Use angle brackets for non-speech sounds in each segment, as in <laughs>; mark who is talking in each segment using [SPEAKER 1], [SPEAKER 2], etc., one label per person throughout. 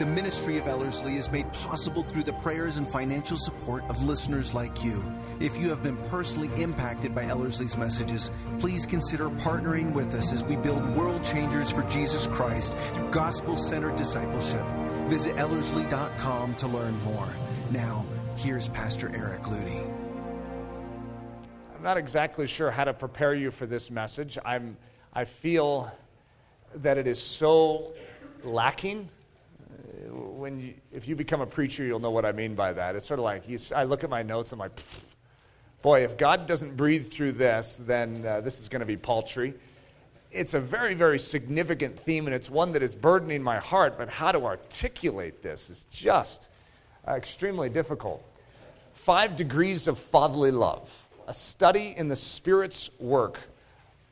[SPEAKER 1] The ministry of Ellerslie is made possible through the prayers and financial support of listeners like you. If you have been personally impacted by Ellerslie's messages, please consider partnering with us as we build world changers for Jesus Christ through gospel centered discipleship. Visit Ellerslie.com to learn more. Now, here's Pastor Eric Ludy.
[SPEAKER 2] I'm not exactly sure how to prepare you for this message. I'm, I feel that it is so lacking when you, if you become a preacher, you'll know what I mean by that. It's sort of like you, I look at my notes, and I'm like, boy, if God doesn't breathe through this, then uh, this is going to be paltry. It's a very, very significant theme, and it's one that is burdening my heart. But how to articulate this is just uh, extremely difficult. Five degrees of fatherly love, a study in the Spirit's work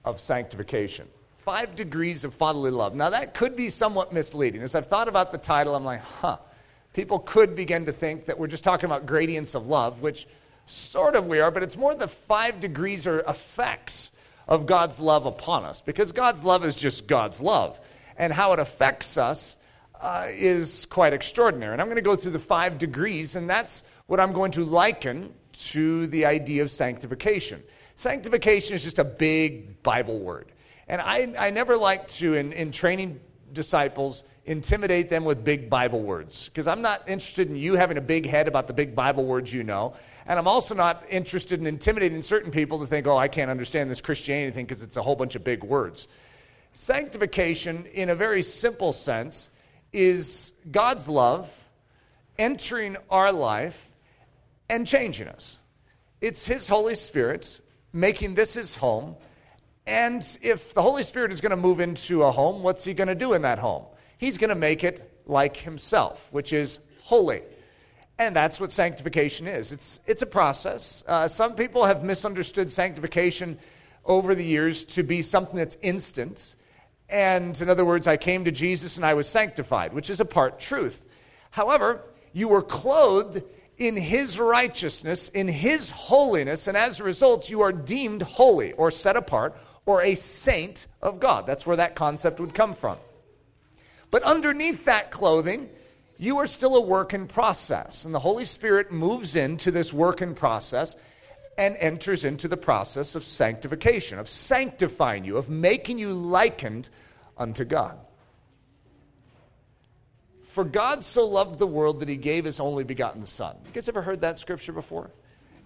[SPEAKER 2] of sanctification five degrees of fatherly love. Now, that could be somewhat misleading. As I've thought about the title, I'm like, huh. People could begin to think that we're just talking about gradients of love, which sort of we are, but it's more the five degrees or effects of God's love upon us. Because God's love is just God's love. And how it affects us uh, is quite extraordinary. And I'm going to go through the five degrees, and that's what I'm going to liken to the idea of sanctification. Sanctification is just a big Bible word. And I, I never like to, in, in training disciples, intimidate them with big Bible words because I'm not interested in you having a big head about the big Bible words you know. And I'm also not interested in intimidating certain people to think, oh, I can't understand this Christianity thing because it's a whole bunch of big words. Sanctification, in a very simple sense, is God's love entering our life and changing us. It's His Holy Spirit making this His home and if the Holy Spirit is going to move into a home, what's he going to do in that home? He's going to make it like himself, which is holy. And that's what sanctification is. It's, it's a process. Uh, some people have misunderstood sanctification over the years to be something that's instant. And in other words, I came to Jesus and I was sanctified, which is a part truth. However, you were clothed in his righteousness, in his holiness, and as a result, you are deemed holy or set apart or a saint of God. That's where that concept would come from. But underneath that clothing, you are still a work in process. And the Holy Spirit moves into this work in process and enters into the process of sanctification, of sanctifying you, of making you likened unto God. For God so loved the world that he gave his only begotten Son. You guys ever heard that scripture before?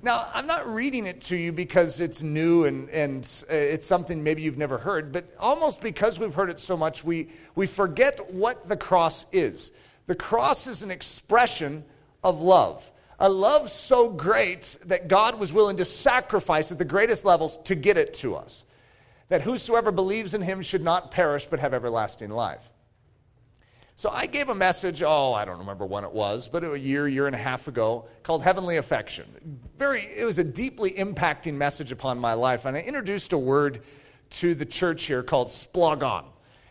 [SPEAKER 2] Now, I'm not reading it to you because it's new and, and uh, it's something maybe you've never heard, but almost because we've heard it so much, we, we forget what the cross is. The cross is an expression of love, a love so great that God was willing to sacrifice at the greatest levels to get it to us. That whosoever believes in him should not perish but have everlasting life. So I gave a message, oh, I don't remember when it was, but a year, year and a half ago, called Heavenly Affection. Very, it was a deeply impacting message upon my life. And I introduced a word to the church here called splogon.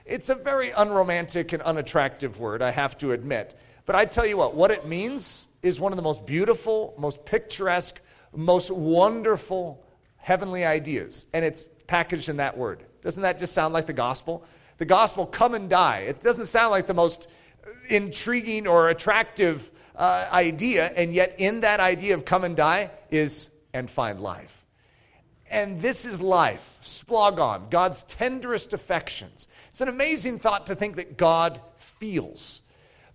[SPEAKER 2] It's a very unromantic and unattractive word, I have to admit. But I tell you what, what it means is one of the most beautiful, most picturesque, most wonderful heavenly ideas. And it's packaged in that word. Doesn't that just sound like the gospel? The gospel, come and die. It doesn't sound like the most intriguing or attractive uh, idea, and yet in that idea of come and die is and find life. And this is life, splogon, God's tenderest affections. It's an amazing thought to think that God feels.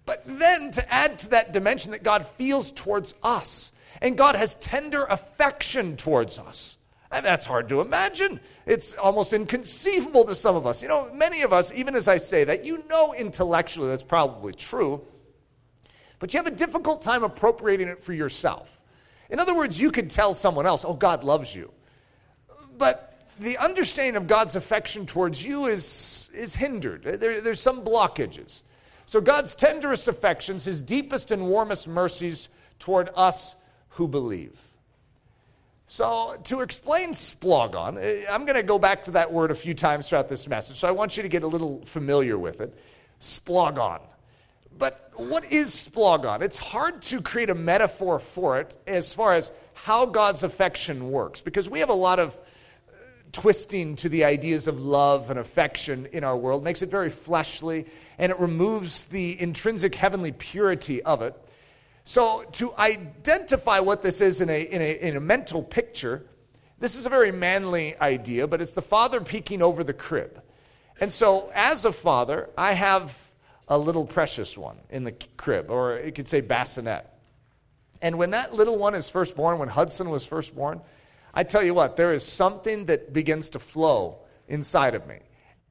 [SPEAKER 2] But then to add to that dimension that God feels towards us, and God has tender affection towards us. And that's hard to imagine. It's almost inconceivable to some of us. You know, many of us, even as I say that, you know intellectually that's probably true, but you have a difficult time appropriating it for yourself. In other words, you could tell someone else, oh, God loves you. But the understanding of God's affection towards you is, is hindered. There, there's some blockages. So, God's tenderest affections, his deepest and warmest mercies toward us who believe. So, to explain splogon, eh, I'm going to go back to that word a few times throughout this message, so I want you to get a little familiar with it. Splogon. But what is splogon? It's hard to create a metaphor for it as far as how God's affection works, because we have a lot of uh, twisting to the ideas of love and affection in our world, it makes it very fleshly, and it removes the intrinsic heavenly purity of it. So, to identify what this is in a, in a, in a mental picture, this is a very manly idea, but it's the father peeking over the crib. And so, as a father, I have a little precious one in the crib, or you could say bassinet. And when that little one is first born, when Hudson was first born, I tell you what, there is something that begins to flow inside of me.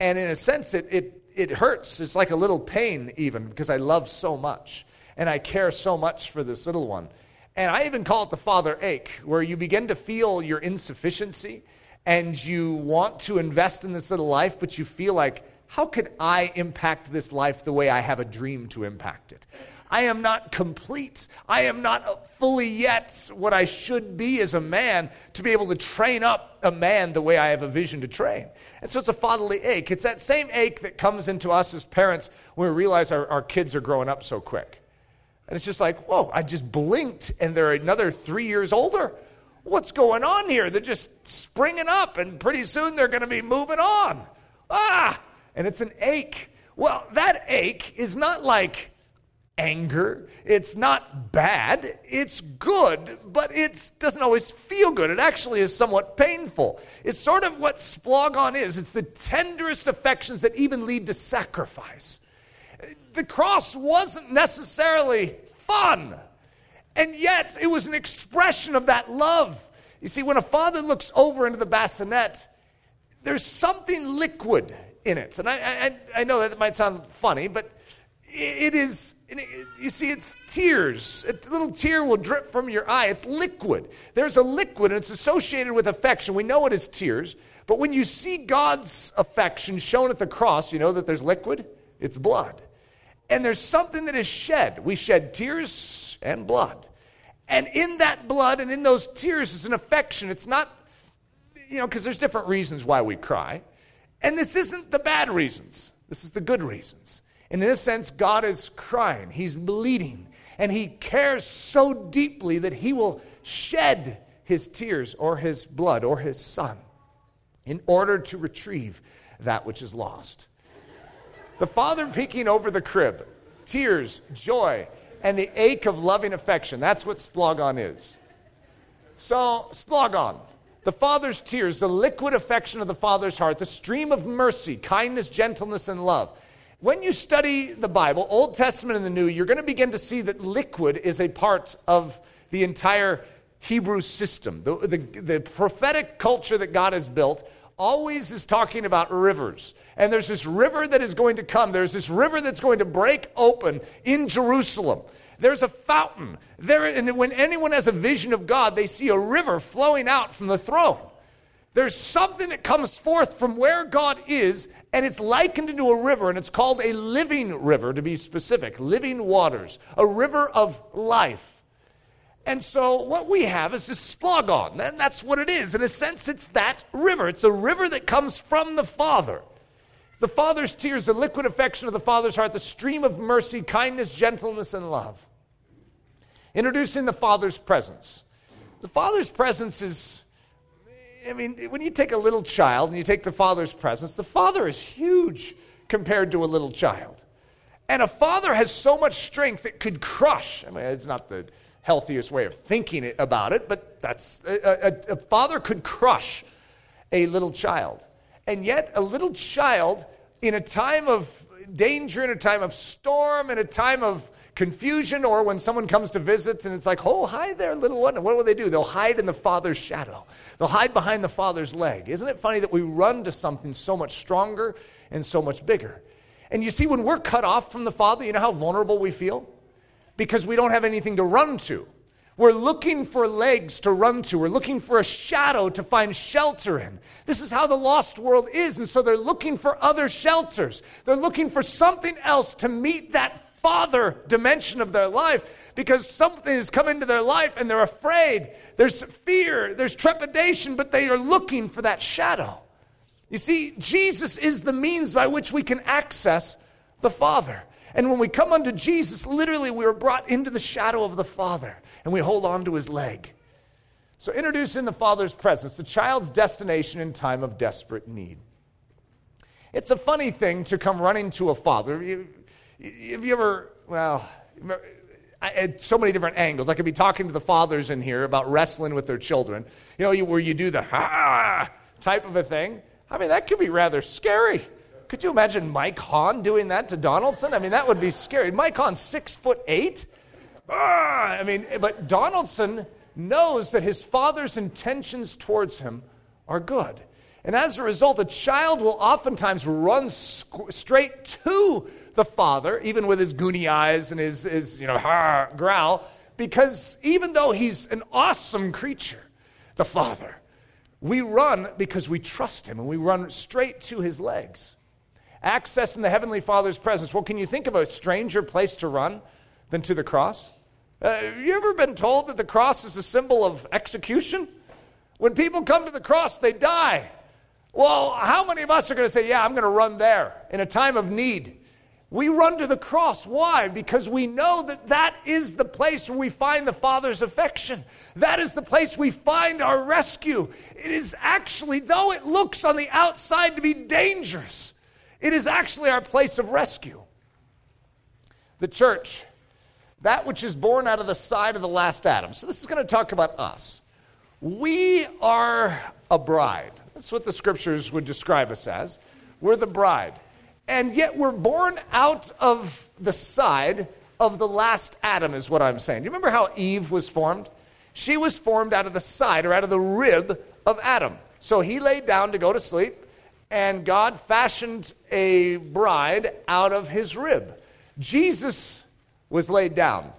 [SPEAKER 2] And in a sense, it, it, it hurts. It's like a little pain, even, because I love so much and I care so much for this little one. And I even call it the father ache, where you begin to feel your insufficiency and you want to invest in this little life, but you feel like, how could I impact this life the way I have a dream to impact it? I am not complete. I am not fully yet what I should be as a man to be able to train up a man the way I have a vision to train. And so it's a fatherly ache. It's that same ache that comes into us as parents when we realize our, our kids are growing up so quick. And it's just like, whoa, I just blinked and they're another three years older. What's going on here? They're just springing up and pretty soon they're going to be moving on. Ah! And it's an ache. Well, that ache is not like anger. It's not bad. It's good, but it doesn't always feel good. It actually is somewhat painful. It's sort of what splogon is it's the tenderest affections that even lead to sacrifice the cross wasn't necessarily fun. And yet, it was an expression of that love. You see, when a father looks over into the bassinet, there's something liquid in it. And I, I, I know that might sound funny, but it is, you see, it's tears. A little tear will drip from your eye. It's liquid. There's a liquid, and it's associated with affection. We know it is tears. But when you see God's affection shown at the cross, you know that there's liquid? It's blood. And there's something that is shed. We shed tears and blood. And in that blood and in those tears is an affection. It's not, you know, because there's different reasons why we cry. And this isn't the bad reasons, this is the good reasons. And in a sense, God is crying, He's bleeding, and He cares so deeply that He will shed His tears or His blood or His Son in order to retrieve that which is lost. The father peeking over the crib, tears, joy, and the ache of loving affection. That's what splogon is. So, splogon, the father's tears, the liquid affection of the father's heart, the stream of mercy, kindness, gentleness, and love. When you study the Bible, Old Testament and the New, you're going to begin to see that liquid is a part of the entire Hebrew system. The, the, the prophetic culture that God has built always is talking about rivers. And there's this river that is going to come. There's this river that's going to break open in Jerusalem. There's a fountain. There, and when anyone has a vision of God, they see a river flowing out from the throne. There's something that comes forth from where God is, and it's likened into a river, and it's called a living river, to be specific living waters, a river of life. And so what we have is this splogon, and that's what it is. In a sense, it's that river. It's a river that comes from the Father. The Father's tears, the liquid affection of the Father's heart, the stream of mercy, kindness, gentleness, and love. Introducing the Father's presence. The Father's presence is, I mean, when you take a little child and you take the Father's presence, the Father is huge compared to a little child. And a father has so much strength that could crush. I mean, it's not the healthiest way of thinking it, about it, but that's a, a, a father could crush a little child. And yet, a little child in a time of danger, in a time of storm, in a time of confusion, or when someone comes to visit and it's like, oh, hi there, little one. What will they do? They'll hide in the father's shadow, they'll hide behind the father's leg. Isn't it funny that we run to something so much stronger and so much bigger? And you see, when we're cut off from the father, you know how vulnerable we feel? Because we don't have anything to run to. We're looking for legs to run to. We're looking for a shadow to find shelter in. This is how the lost world is. And so they're looking for other shelters. They're looking for something else to meet that father dimension of their life because something has come into their life and they're afraid. There's fear, there's trepidation, but they are looking for that shadow. You see, Jesus is the means by which we can access the Father. And when we come unto Jesus, literally we are brought into the shadow of the Father and we hold on to his leg. So, introducing the Father's presence, the child's destination in time of desperate need. It's a funny thing to come running to a father. You, have you ever, well, at so many different angles. I could be talking to the fathers in here about wrestling with their children, you know, where you do the ha type of a thing. I mean, that could be rather scary. Could you imagine Mike Hahn doing that to Donaldson? I mean, that would be scary. Mike Hahn's six foot eight. Ah, I mean, but Donaldson knows that his father's intentions towards him are good. And as a result, a child will oftentimes run straight to the father, even with his goony eyes and his, his you know, growl, because even though he's an awesome creature, the father, we run because we trust him and we run straight to his legs. Access in the Heavenly Father's presence. Well, can you think of a stranger place to run than to the cross? Uh, have you ever been told that the cross is a symbol of execution? When people come to the cross, they die. Well, how many of us are going to say, Yeah, I'm going to run there in a time of need? We run to the cross. Why? Because we know that that is the place where we find the Father's affection. That is the place we find our rescue. It is actually, though it looks on the outside to be dangerous, it is actually our place of rescue. The church, that which is born out of the side of the last Adam. So, this is going to talk about us. We are a bride. That's what the scriptures would describe us as. We're the bride and yet we're born out of the side of the last Adam, is what I'm saying. Do you remember how Eve was formed? She was formed out of the side or out of the rib of Adam. So he laid down to go to sleep, and God fashioned a bride out of his rib. Jesus was laid down,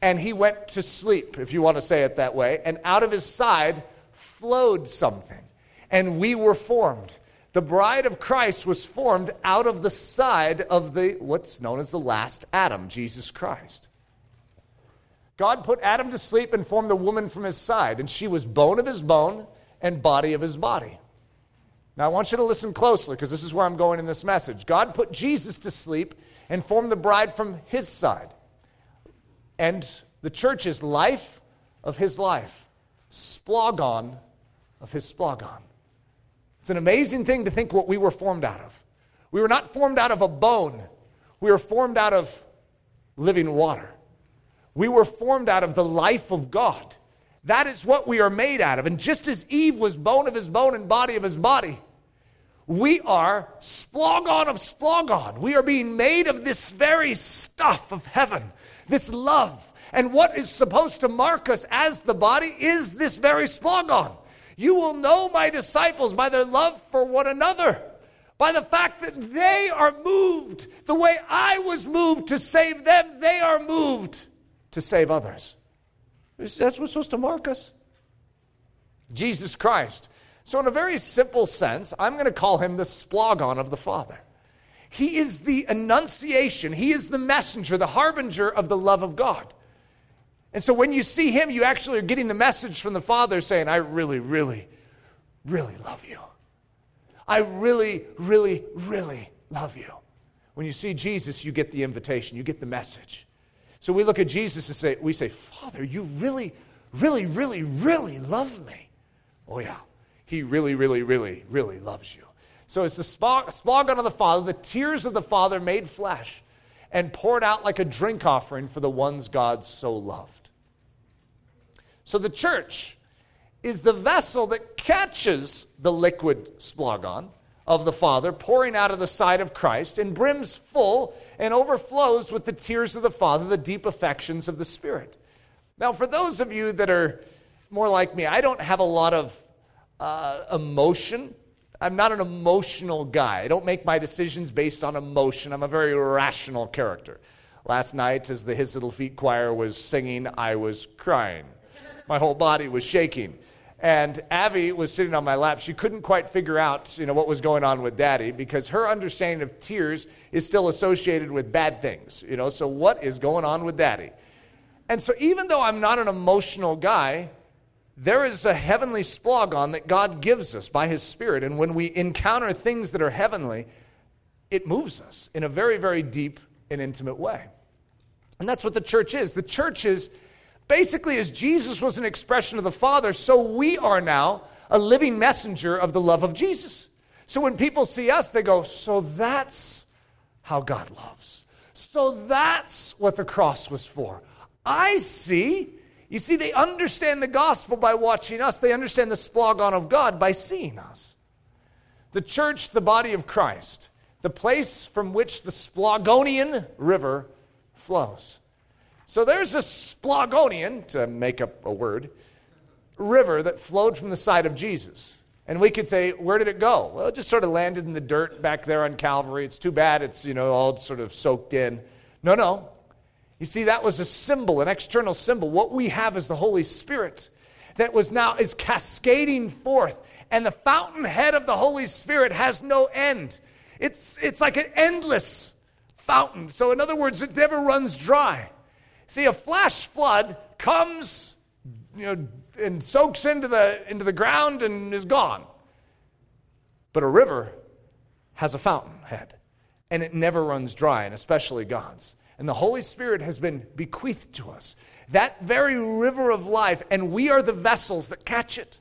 [SPEAKER 2] and he went to sleep, if you want to say it that way, and out of his side flowed something, and we were formed. The bride of Christ was formed out of the side of the what's known as the last Adam, Jesus Christ. God put Adam to sleep and formed the woman from his side, and she was bone of his bone and body of his body. Now, I want you to listen closely because this is where I'm going in this message. God put Jesus to sleep and formed the bride from his side. And the church is life of his life, splogon of his splogon. It's an amazing thing to think what we were formed out of. We were not formed out of a bone, we were formed out of living water. We were formed out of the life of God. That is what we are made out of. And just as Eve was bone of his bone and body of his body, we are splogon of splogon. We are being made of this very stuff of heaven, this love. And what is supposed to mark us as the body is this very splogon. You will know my disciples by their love for one another, by the fact that they are moved the way I was moved to save them, they are moved to save others. That's what's supposed to mark us. Jesus Christ. So, in a very simple sense, I'm going to call him the splogon of the Father. He is the annunciation, he is the messenger, the harbinger of the love of God. And so when you see him, you actually are getting the message from the Father saying, I really, really, really love you. I really, really, really love you. When you see Jesus, you get the invitation, you get the message. So we look at Jesus and say, we say, Father, you really, really, really, really love me. Oh, yeah. He really, really, really, really loves you. So it's the splogon of the Father, the tears of the Father made flesh and poured out like a drink offering for the ones God so loved. So the church is the vessel that catches the liquid splogon of the Father pouring out of the side of Christ and brims full and overflows with the tears of the Father, the deep affections of the Spirit. Now, for those of you that are more like me, I don't have a lot of uh, emotion. I'm not an emotional guy. I don't make my decisions based on emotion. I'm a very rational character. Last night, as the His Little Feet choir was singing, I was crying. My whole body was shaking. And Abby was sitting on my lap. She couldn't quite figure out, you know, what was going on with Daddy because her understanding of tears is still associated with bad things, you know. So what is going on with Daddy? And so even though I'm not an emotional guy, there is a heavenly splogon that God gives us by His Spirit, and when we encounter things that are heavenly, it moves us in a very, very deep and intimate way. And that's what the church is. The church is Basically, as Jesus was an expression of the Father, so we are now a living messenger of the love of Jesus. So when people see us, they go, So that's how God loves. So that's what the cross was for. I see. You see, they understand the gospel by watching us, they understand the splagon of God by seeing us. The church, the body of Christ, the place from which the Splagonian River flows. So there's a Splagonian, to make up a word, river that flowed from the side of Jesus. And we could say, where did it go? Well, it just sort of landed in the dirt back there on Calvary. It's too bad it's, you know, all sort of soaked in. No, no. You see, that was a symbol, an external symbol. What we have is the Holy Spirit that was now is cascading forth. And the fountainhead of the Holy Spirit has no end. It's, it's like an endless fountain. So, in other words, it never runs dry. See, a flash flood comes, you know, and soaks into the, into the ground and is gone. But a river has a fountain head, and it never runs dry, and especially God's. And the Holy Spirit has been bequeathed to us, that very river of life, and we are the vessels that catch it.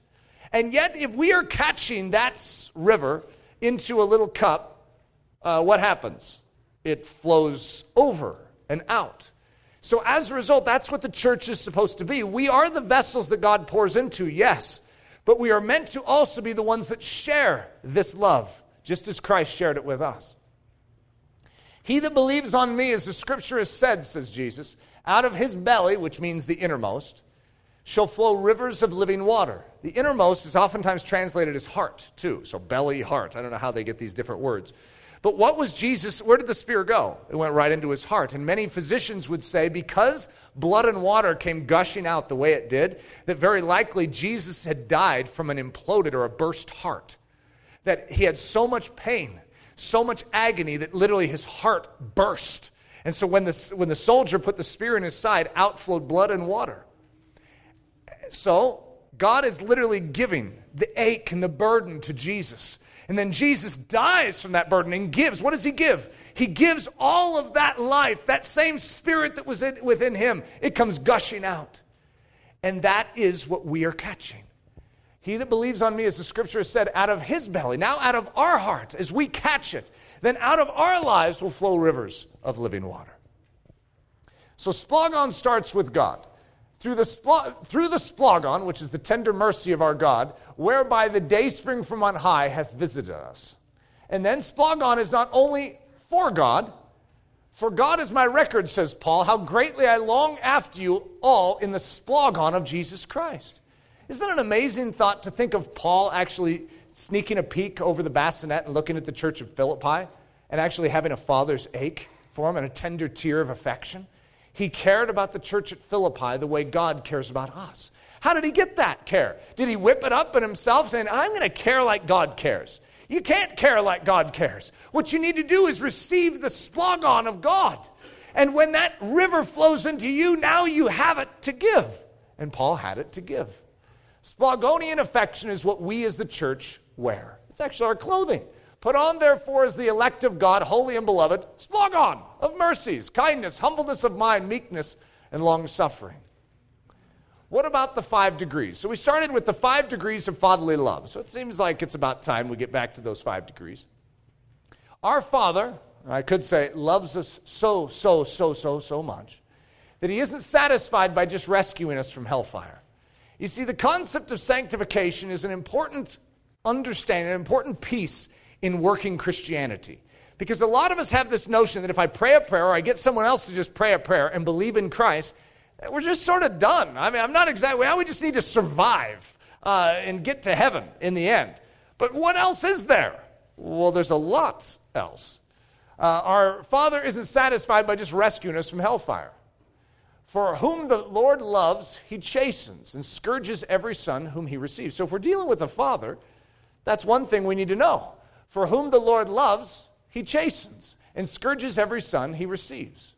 [SPEAKER 2] And yet, if we are catching that river into a little cup, uh, what happens? It flows over and out. So, as a result, that's what the church is supposed to be. We are the vessels that God pours into, yes, but we are meant to also be the ones that share this love, just as Christ shared it with us. He that believes on me, as the scripture has said, says Jesus, out of his belly, which means the innermost, shall flow rivers of living water. The innermost is oftentimes translated as heart, too. So, belly, heart. I don't know how they get these different words. But what was Jesus? Where did the spear go? It went right into his heart. And many physicians would say because blood and water came gushing out the way it did, that very likely Jesus had died from an imploded or a burst heart. That he had so much pain, so much agony that literally his heart burst. And so when the, when the soldier put the spear in his side, out flowed blood and water. So God is literally giving the ache and the burden to Jesus and then Jesus dies from that burden and gives. What does he give? He gives all of that life, that same spirit that was in, within him. It comes gushing out. And that is what we are catching. He that believes on me, as the scripture has said, out of his belly, now out of our heart, as we catch it, then out of our lives will flow rivers of living water. So Splogon starts with God through the, spl- through the splogon, which is the tender mercy of our God, whereby the day spring from on high hath visited us. And then splogon is not only for God, for God is my record, says Paul, how greatly I long after you all in the splogon of Jesus Christ. Isn't that an amazing thought to think of Paul actually sneaking a peek over the bassinet and looking at the church of Philippi and actually having a father's ache for him and a tender tear of affection? He cared about the church at Philippi the way God cares about us. How did he get that care? Did he whip it up in himself saying, I'm going to care like God cares? You can't care like God cares. What you need to do is receive the splogon of God. And when that river flows into you, now you have it to give. And Paul had it to give. Splogonian affection is what we as the church wear. It's actually our clothing. Put on, therefore, as the elect of God, holy and beloved, splogon of mercies, kindness, humbleness of mind, meekness, and long suffering. What about the five degrees? So we started with the five degrees of fatherly love. So it seems like it's about time we get back to those five degrees. Our Father, I could say, loves us so, so, so, so, so much that He isn't satisfied by just rescuing us from hellfire. You see, the concept of sanctification is an important understanding, an important piece in working Christianity. Because a lot of us have this notion that if I pray a prayer or I get someone else to just pray a prayer and believe in Christ, we're just sort of done. I mean, I'm not exactly, well, we just need to survive uh, and get to heaven in the end. But what else is there? Well, there's a lot else. Uh, our Father isn't satisfied by just rescuing us from hellfire. For whom the Lord loves, he chastens and scourges every son whom he receives. So if we're dealing with a father, that's one thing we need to know. For whom the Lord loves, he chastens and scourges every son he receives.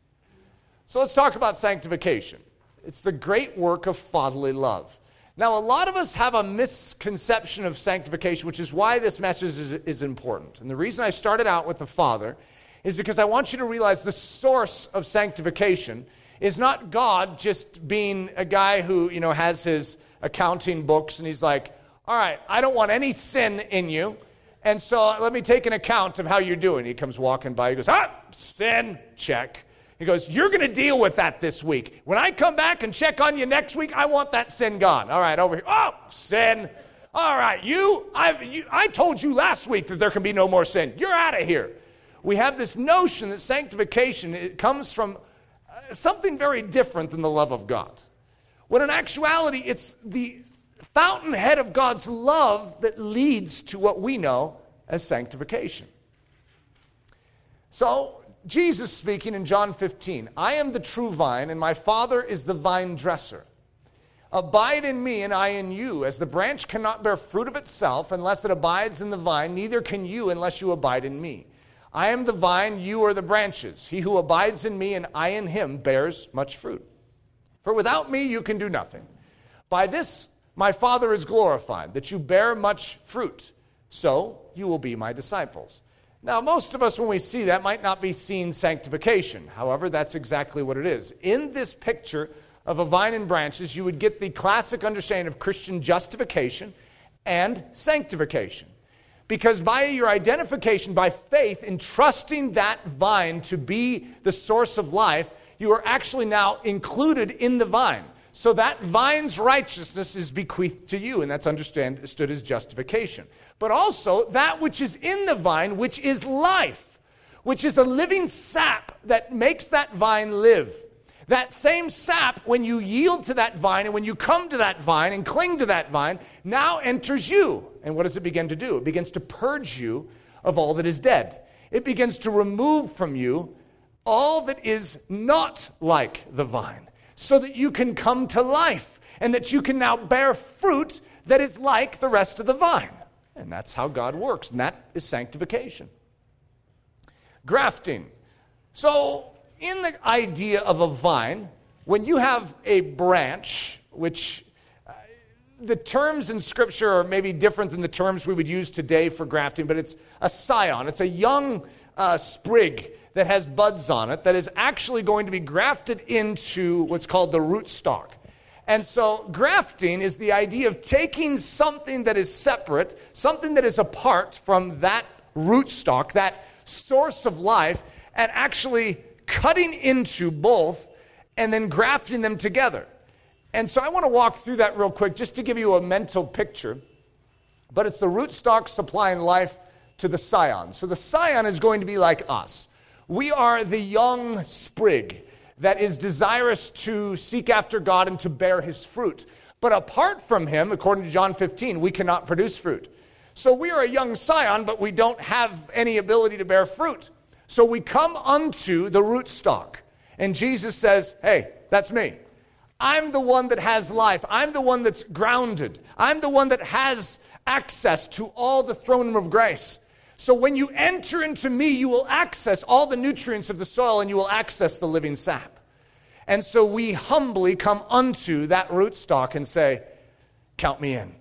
[SPEAKER 2] So let's talk about sanctification. It's the great work of fatherly love. Now, a lot of us have a misconception of sanctification, which is why this message is, is, important. And the reason I started out with the Father is because I want you to realize the source of sanctification is not God just being a guy who, you know, has his accounting books and he's like, all right, I don't want any sin in you. And so let me take an account of how you're doing. He comes walking by, he goes, ah, sin, check. He goes, You're going to deal with that this week. When I come back and check on you next week, I want that sin gone. All right, over here. Oh, sin. All right, you, you, I told you last week that there can be no more sin. You're out of here. We have this notion that sanctification it comes from uh, something very different than the love of God. When in actuality, it's the fountainhead of God's love that leads to what we know as sanctification. So, Jesus speaking in John 15 I am the true vine, and my Father is the vine dresser. Abide in me, and I in you. As the branch cannot bear fruit of itself unless it abides in the vine, neither can you unless you abide in me. I am the vine, you are the branches. He who abides in me, and I in him, bears much fruit. For without me, you can do nothing. By this, my Father is glorified, that you bear much fruit. So you will be my disciples. Now, most of us, when we see that, might not be seeing sanctification. However, that's exactly what it is. In this picture of a vine and branches, you would get the classic understanding of Christian justification and sanctification. Because by your identification, by faith, in trusting that vine to be the source of life, you are actually now included in the vine. So that vine's righteousness is bequeathed to you, and that's understood as justification. But also that which is in the vine, which is life, which is a living sap that makes that vine live. That same sap, when you yield to that vine and when you come to that vine and cling to that vine, now enters you. And what does it begin to do? It begins to purge you of all that is dead. It begins to remove from you all that is not like the vine so that you can come to life and that you can now bear fruit that is like the rest of the vine. And that's how God works, and that is sanctification. Grafting. So, in the idea of a vine, when you have a branch, which uh, the terms in Scripture are maybe different than the terms we would use today for grafting, but it's a scion, it's a young uh, sprig that has buds on it that is actually going to be grafted into what's called the rootstock. And so, grafting is the idea of taking something that is separate, something that is apart from that rootstock, that source of life, and actually cutting into both and then grafting them together. And so, I want to walk through that real quick just to give you a mental picture. But it's the rootstock supplying life to the scion. So, the scion is going to be like us. We are the young sprig that is desirous to seek after God and to bear his fruit. But apart from him, according to John 15, we cannot produce fruit. So we are a young scion, but we don't have any ability to bear fruit. So we come unto the rootstock. And Jesus says, Hey, that's me. I'm the one that has life. I'm the one that's grounded. I'm the one that has access to all the throne room of grace. So when you enter into me, you will access all the nutrients of the soil and you will access the living sap. And so we humbly come unto that rootstock and say, Count me in.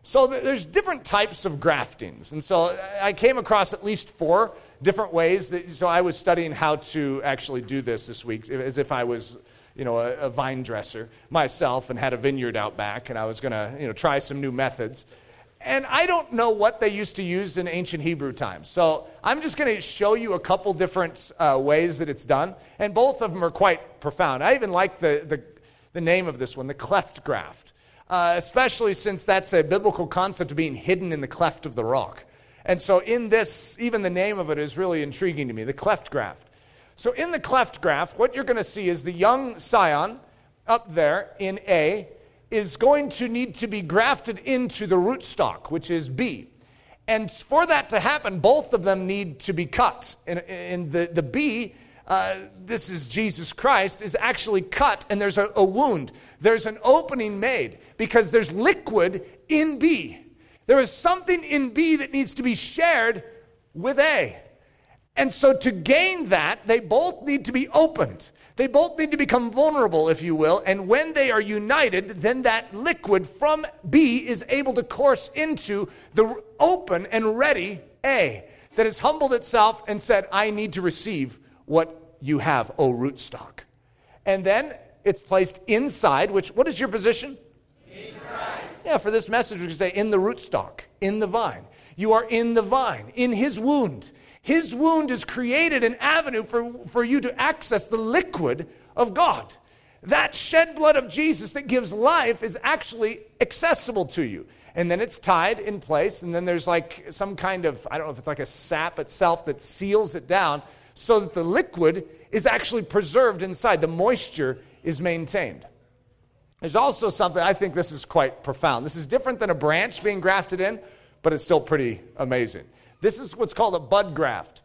[SPEAKER 2] So there's different types of graftings. And so I came across at least four different ways. That, so I was studying how to actually do this this week as if I was you know, a, a vine dresser myself and had a vineyard out back and I was going to, you know, try some new methods. And I don't know what they used to use in ancient Hebrew times. So I'm just going to show you a couple different uh, ways that it's done. And both of them are quite profound. I even like the, the, the name of this one, the cleft graft, uh, especially since that's a biblical concept of being hidden in the cleft of the rock. And so in this, even the name of it is really intriguing to me the cleft graft. So in the cleft graft, what you're going to see is the young scion up there in A is going to need to be grafted into the rootstock, which is B. And for that to happen, both of them need to be cut. And, and the, the B uh, this is Jesus Christ, is actually cut and there's a, a wound. There's an opening made because there's liquid in B. There is something in B that needs to be shared with A. And so to gain that, they both need to be opened. They both need to become vulnerable, if you will. And when they are united, then that liquid from B is able to course into the open and ready A that has humbled itself and said, I need to receive what you have, O rootstock. And then it's placed inside, which, what is your position? In Christ. Yeah, for this message, we can say in the rootstock, in the vine. You are in the vine, in his wound. His wound has created an avenue for, for you to access the liquid of God. That shed blood of Jesus that gives life is actually accessible to you. And then it's tied in place, and then there's like some kind of, I don't know if it's like a sap itself that seals it down so that the liquid is actually preserved inside. The moisture is maintained. There's also something, I think this is quite profound. This is different than a branch being grafted in, but it's still pretty amazing. This is what's called a bud graft.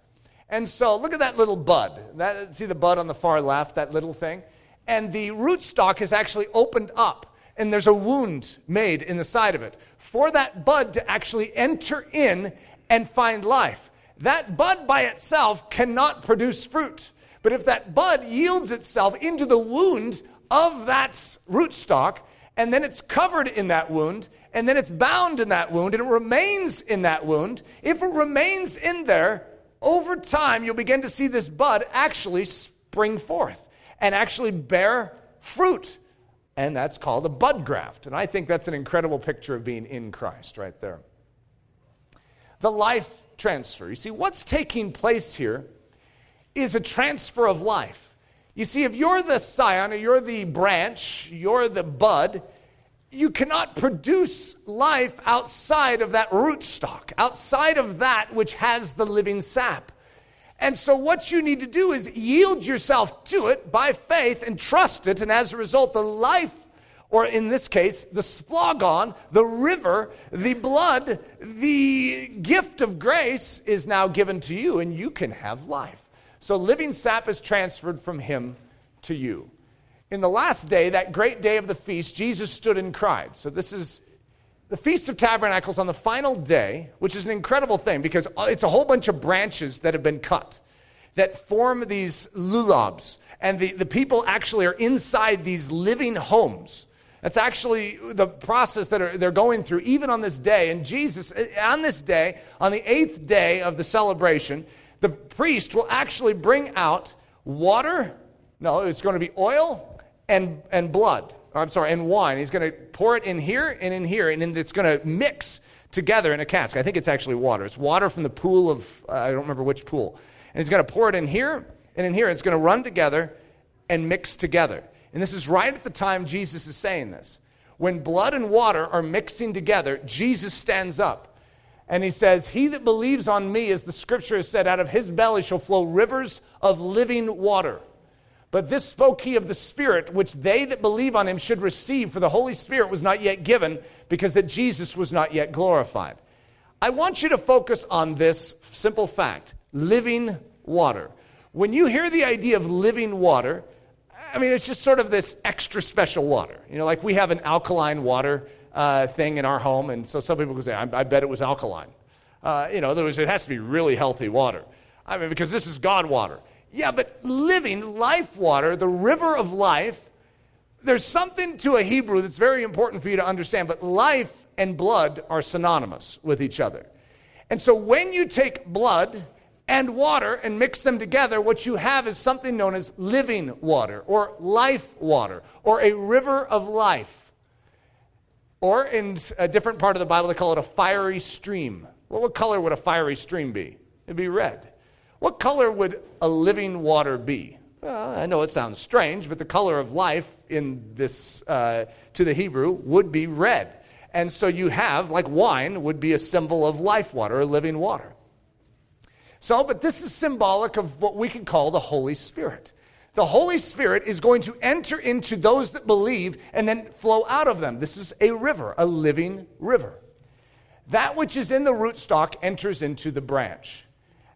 [SPEAKER 2] And so look at that little bud. That, see the bud on the far left, that little thing? And the rootstock is actually opened up, and there's a wound made in the side of it for that bud to actually enter in and find life. That bud by itself cannot produce fruit. But if that bud yields itself into the wound of that rootstock, and then it's covered in that wound, and then it's bound in that wound, and it remains in that wound. If it remains in there, over time, you'll begin to see this bud actually spring forth and actually bear fruit. And that's called a bud graft. And I think that's an incredible picture of being in Christ right there. The life transfer. You see, what's taking place here is a transfer of life. You see, if you're the scion or you're the branch, you're the bud, you cannot produce life outside of that rootstock, outside of that which has the living sap. And so, what you need to do is yield yourself to it by faith and trust it. And as a result, the life, or in this case, the splogon, the river, the blood, the gift of grace is now given to you, and you can have life. So living sap is transferred from him to you. In the last day, that great day of the feast, Jesus stood and cried. So this is the Feast of Tabernacles on the final day, which is an incredible thing because it's a whole bunch of branches that have been cut that form these lulavs. And the, the people actually are inside these living homes. That's actually the process that are, they're going through, even on this day. And Jesus, eh, on this day, on the eighth day of the celebration, the priest will actually bring out water. No, it's going to be oil and, and blood. I'm sorry, and wine. He's going to pour it in here and in here, and it's going to mix together in a cask. I think it's actually water. It's water from the pool of, uh, I don't remember which pool. And he's going to pour it in here and in here. It's going to run together and mix together. And this is right at the time Jesus is saying this. When blood and water are mixing together, Jesus stands up and he says, He that believes on me, as the scripture has said, out of his belly shall flow rivers of living water. But this spoke he of the Spirit, which they that believe on him should receive, for the Holy Spirit was not yet given, because that Jesus was not yet glorified. I want you to focus on this simple fact living water. When you hear the idea of living water, I mean, it's just sort of this extra special water. You know, like we have an alkaline water uh, thing in our home, and so some people can say, I, I bet it was alkaline. Uh, you know, other words, it has to be really healthy water. I mean, because this is God water. Yeah, but living life water, the river of life, there's something to a Hebrew that's very important for you to understand, but life and blood are synonymous with each other. And so when you take blood and water and mix them together, what you have is something known as living water or life water or a river of life. Or in a different part of the Bible, they call it a fiery stream. Well, what color would a fiery stream be? It'd be red. What color would a living water be? Well, I know it sounds strange, but the color of life in this, uh, to the Hebrew, would be red. And so you have, like wine, would be a symbol of life water, or living water. So, but this is symbolic of what we can call the Holy Spirit the Holy Spirit is going to enter into those that believe and then flow out of them. This is a river, a living river. That which is in the rootstock enters into the branch.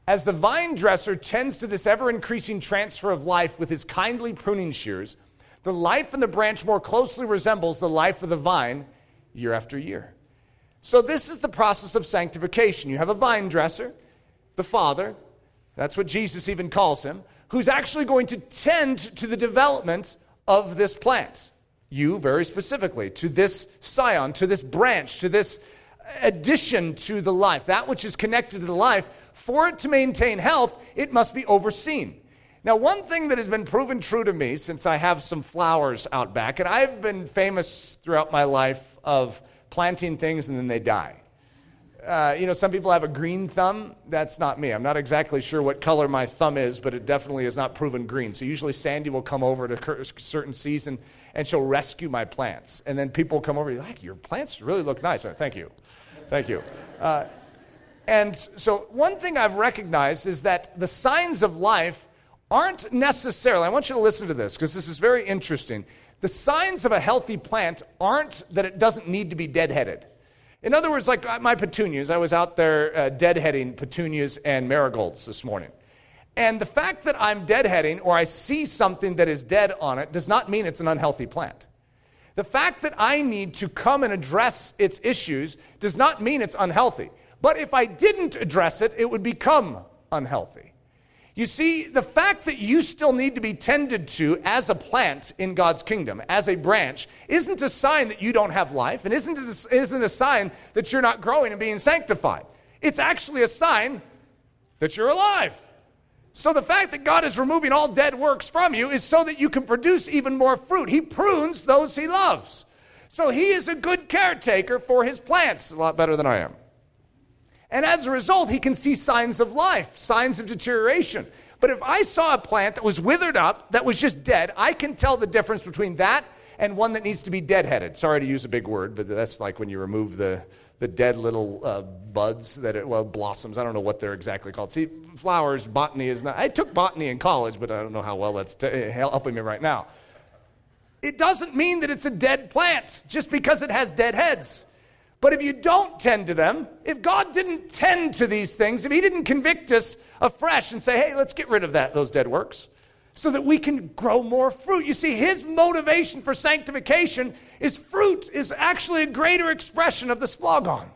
[SPEAKER 2] As the vine dresser tends to this ever increasing transfer of life with his kindly pruning shears, the life in the branch more closely resembles the life of the vine year after year. So, this is the process of sanctification. You have a vine dresser, the Father, that's what Jesus even calls him, who's actually going to tend to the development of this plant. You, very specifically, to this scion, to this branch, to this addition to the life, that which is connected to the life. For it to maintain health, it must be overseen. Now, one thing that has been proven true to me since I have some flowers out back, and I've been famous throughout my life of planting things and then they die. Uh, you know, some people have a green thumb. That's not me. I'm not exactly sure what color my thumb is, but it definitely is not proven green. So usually Sandy will come over at a certain season and she'll rescue my plants. And then people come over, like, your plants really look nice. Thank you. Thank you. Uh, and so, one thing I've recognized is that the signs of life aren't necessarily, I want you to listen to this because this is very interesting. The signs of a healthy plant aren't that it doesn't need to be deadheaded. In other words, like uh, my petunias, I was out there uh, deadheading petunias and marigolds this morning. And the fact that I'm deadheading or I see something that is dead on it does not mean it's an unhealthy plant. The fact that I need to come and address its issues does not mean it's unhealthy. But if I didn't address it, it would become unhealthy. You see, the fact that you still need to be tended to as a plant in God's kingdom, as a branch, isn't a sign that you don't have life and isn't a, isn't a sign that you're not growing and being sanctified. It's actually a sign that you're alive. So the fact that God is removing all dead works from you is so that you can produce even more fruit. He prunes those he loves. So he is a good caretaker for his plants, a lot better than I am. And as a result, he can see signs of life, signs of deterioration. But if I saw a plant that was withered up, that was just dead, I can tell the difference between that and one that needs to be deadheaded. Sorry to use a big word, but that's like when you remove the, the dead little uh, buds that it, well blossoms. I don't know what they're exactly called. See, flowers, botany is not. I took botany in college, but I don't know how well that's t- eh, helping me right now. It doesn't mean that it's a dead plant just because it has dead heads. But if you don't tend to them, if God didn't tend to these things, if He didn't convict us afresh and say, "Hey, let's get rid of that those dead works," so that we can grow more fruit. You see, his motivation for sanctification is fruit, is actually a greater expression of the splagon.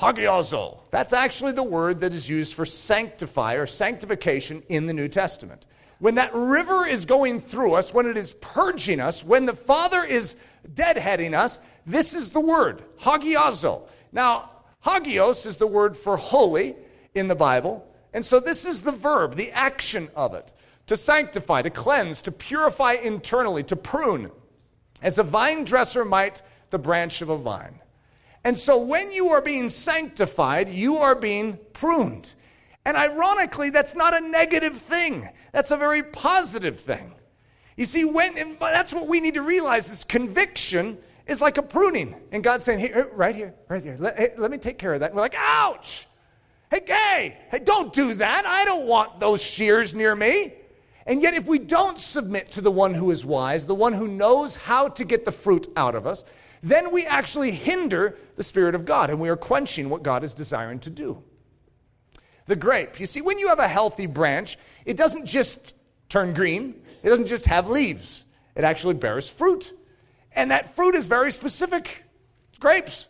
[SPEAKER 2] Hagiazo. That's actually the word that is used for sanctify or sanctification in the New Testament. When that river is going through us, when it is purging us, when the Father is deadheading us, this is the word, hagiazo. Now, hagios is the word for holy in the Bible. And so this is the verb, the action of it to sanctify, to cleanse, to purify internally, to prune, as a vine dresser might the branch of a vine. And so when you are being sanctified, you are being pruned. And ironically, that's not a negative thing. That's a very positive thing. You see, when and that's what we need to realize is conviction is like a pruning. And God's saying, hey, right here, right here, let, hey, let me take care of that. And we're like, ouch! Hey, gay, hey, don't do that. I don't want those shears near me. And yet, if we don't submit to the one who is wise, the one who knows how to get the fruit out of us, then we actually hinder the Spirit of God and we are quenching what God is desiring to do. The grape, you see, when you have a healthy branch, it doesn't just turn green, it doesn't just have leaves, it actually bears fruit. And that fruit is very specific it's grapes.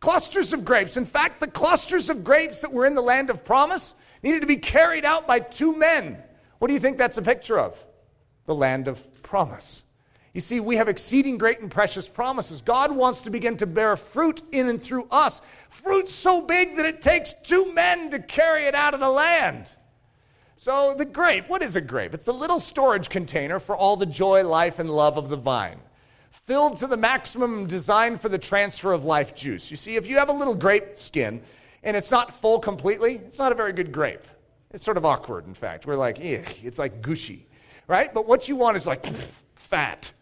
[SPEAKER 2] Clusters of grapes. In fact, the clusters of grapes that were in the land of promise needed to be carried out by two men. What do you think that's a picture of? The land of promise. You see, we have exceeding great and precious promises. God wants to begin to bear fruit in and through us. Fruit so big that it takes two men to carry it out of the land. So, the grape, what is a grape? It's the little storage container for all the joy, life, and love of the vine filled to the maximum designed for the transfer of life juice. You see, if you have a little grape skin and it's not full completely, it's not a very good grape. It's sort of awkward, in fact. We're like, it's like gushy, right? But what you want is like <laughs> fat.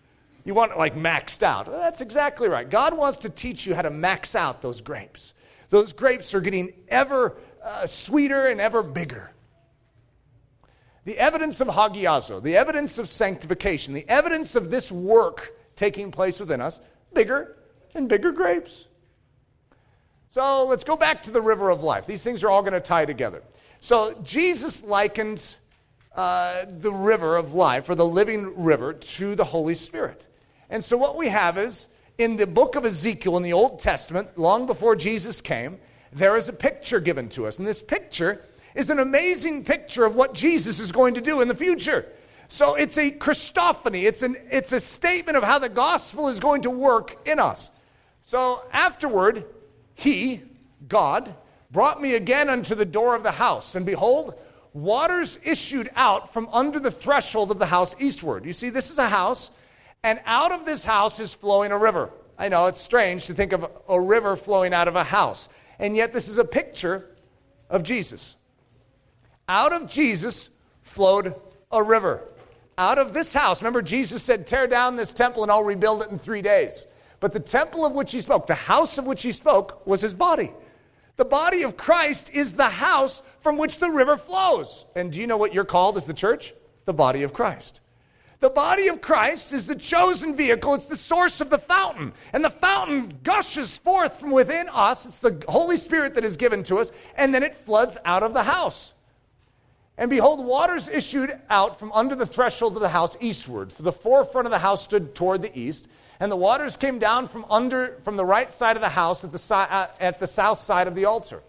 [SPEAKER 2] You want it like maxed out. Well, that's exactly right. God wants to teach you how to max out those grapes. Those grapes are getting ever uh, sweeter and ever bigger. The evidence of hagiazo, the evidence of sanctification, the evidence of this work taking place within us, bigger and bigger grapes. So let's go back to the river of life. These things are all going to tie together. So Jesus likened uh, the river of life, or the living river, to the Holy Spirit. And so what we have is in the book of Ezekiel in the Old Testament, long before Jesus came, there is a picture given to us. And this picture is an amazing picture of what Jesus is going to do in the future. So it's a Christophany, it's, an, it's a statement of how the gospel is going to work in us. So afterward, he, God, brought me again unto the door of the house, and behold, waters issued out from under the threshold of the house eastward. You see, this is a house, and out of this house is flowing a river. I know it's strange to think of a river flowing out of a house, and yet this is a picture of Jesus. Out of Jesus flowed a river. Out of this house, remember, Jesus said, Tear down this temple and I'll rebuild it in three days. But the temple of which he spoke, the house of which he spoke, was his body. The body of Christ is the house from which the river flows. And do you know what you're called as the church? The body of Christ. The body of Christ is the chosen vehicle, it's the source of the fountain. And the fountain gushes forth from within us. It's the Holy Spirit that is given to us, and then it floods out of the house. And behold, waters issued out from under the threshold of the house eastward, for the forefront of the house stood toward the east. And the waters came down from under from the right side of the house at the, si- at the south side of the altar.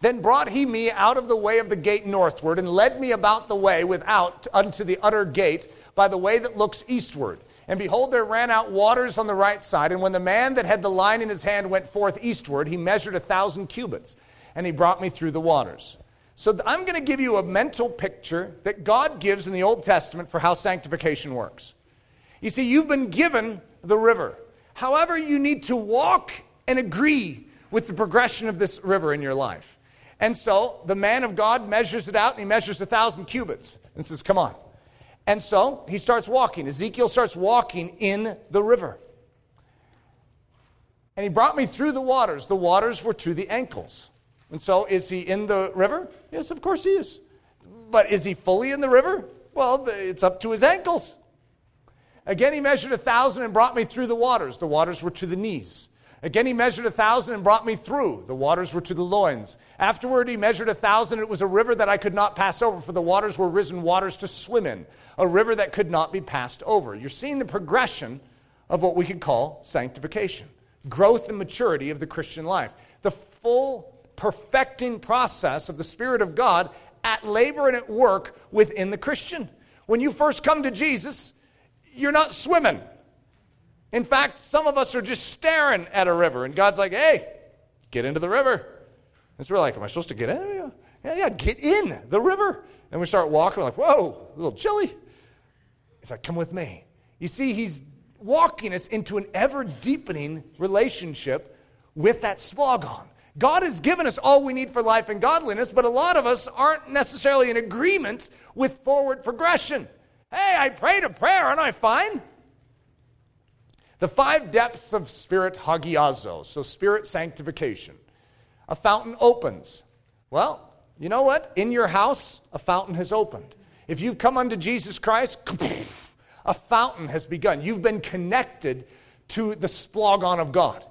[SPEAKER 2] Then brought he me out of the way of the gate northward, and led me about the way without unto the utter gate by the way that looks eastward. And behold, there ran out waters on the right side. And when the man that had the line in his hand went forth eastward, he measured a thousand cubits, and he brought me through the waters. So I'm going to give you a mental picture that God gives in the Old Testament for how sanctification works. You see, you've been given the river. However, you need to walk and agree with the progression of this river in your life. And so the man of God measures it out and he measures a thousand cubits and says, Come on. And so he starts walking. Ezekiel starts walking in the river. And he brought me through the waters. The waters were to the ankles. And so, is he in the river? Yes, of course he is. But is he fully in the river? Well, it's up to his ankles. Again, he measured a thousand and brought me through the waters. The waters were to the knees. Again, he measured a thousand and brought me through. The waters were to the loins. Afterward, he measured a thousand. It was a river that I could not pass over, for the waters were risen waters to swim in, a river that could not be passed over. You're seeing the progression of what we could call sanctification, growth and maturity of the Christian life. The full perfecting process of the Spirit of God at labor and at work within the Christian. When you first come to Jesus, you're not swimming. In fact, some of us are just staring at a river, and God's like, hey, get into the river. And so we're like, am I supposed to get in? Yeah, yeah, get in the river. And we start walking, we're like, whoa, a little chilly. He's like, come with me. You see, he's walking us into an ever deepening relationship with that splogon. God has given us all we need for life and godliness, but a lot of us aren't necessarily in agreement with forward progression. Hey, I prayed a prayer, aren't I fine? The five depths of spirit hagiazo, so spirit sanctification. A fountain opens. Well, you know what? In your house, a fountain has opened. If you've come unto Jesus Christ, <laughs> a fountain has begun. You've been connected to the splogon of God.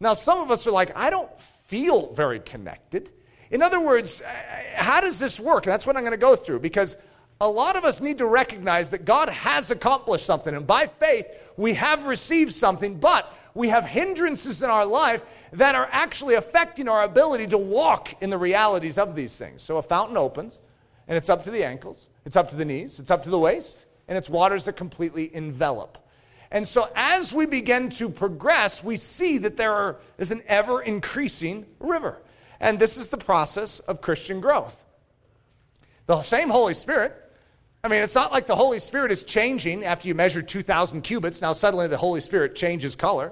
[SPEAKER 2] Now, some of us are like, I don't feel very connected. In other words, uh, how does this work? And that's what I'm going to go through because a lot of us need to recognize that God has accomplished something. And by faith, we have received something, but we have hindrances in our life that are actually affecting our ability to walk in the realities of these things. So a fountain opens, and it's up to the ankles, it's up to the knees, it's up to the waist, and it's waters that completely envelop. And so, as we begin to progress, we see that there are, is an ever increasing river. And this is the process of Christian growth. The same Holy Spirit, I mean, it's not like the Holy Spirit is changing after you measure 2,000 cubits. Now, suddenly the Holy Spirit changes color.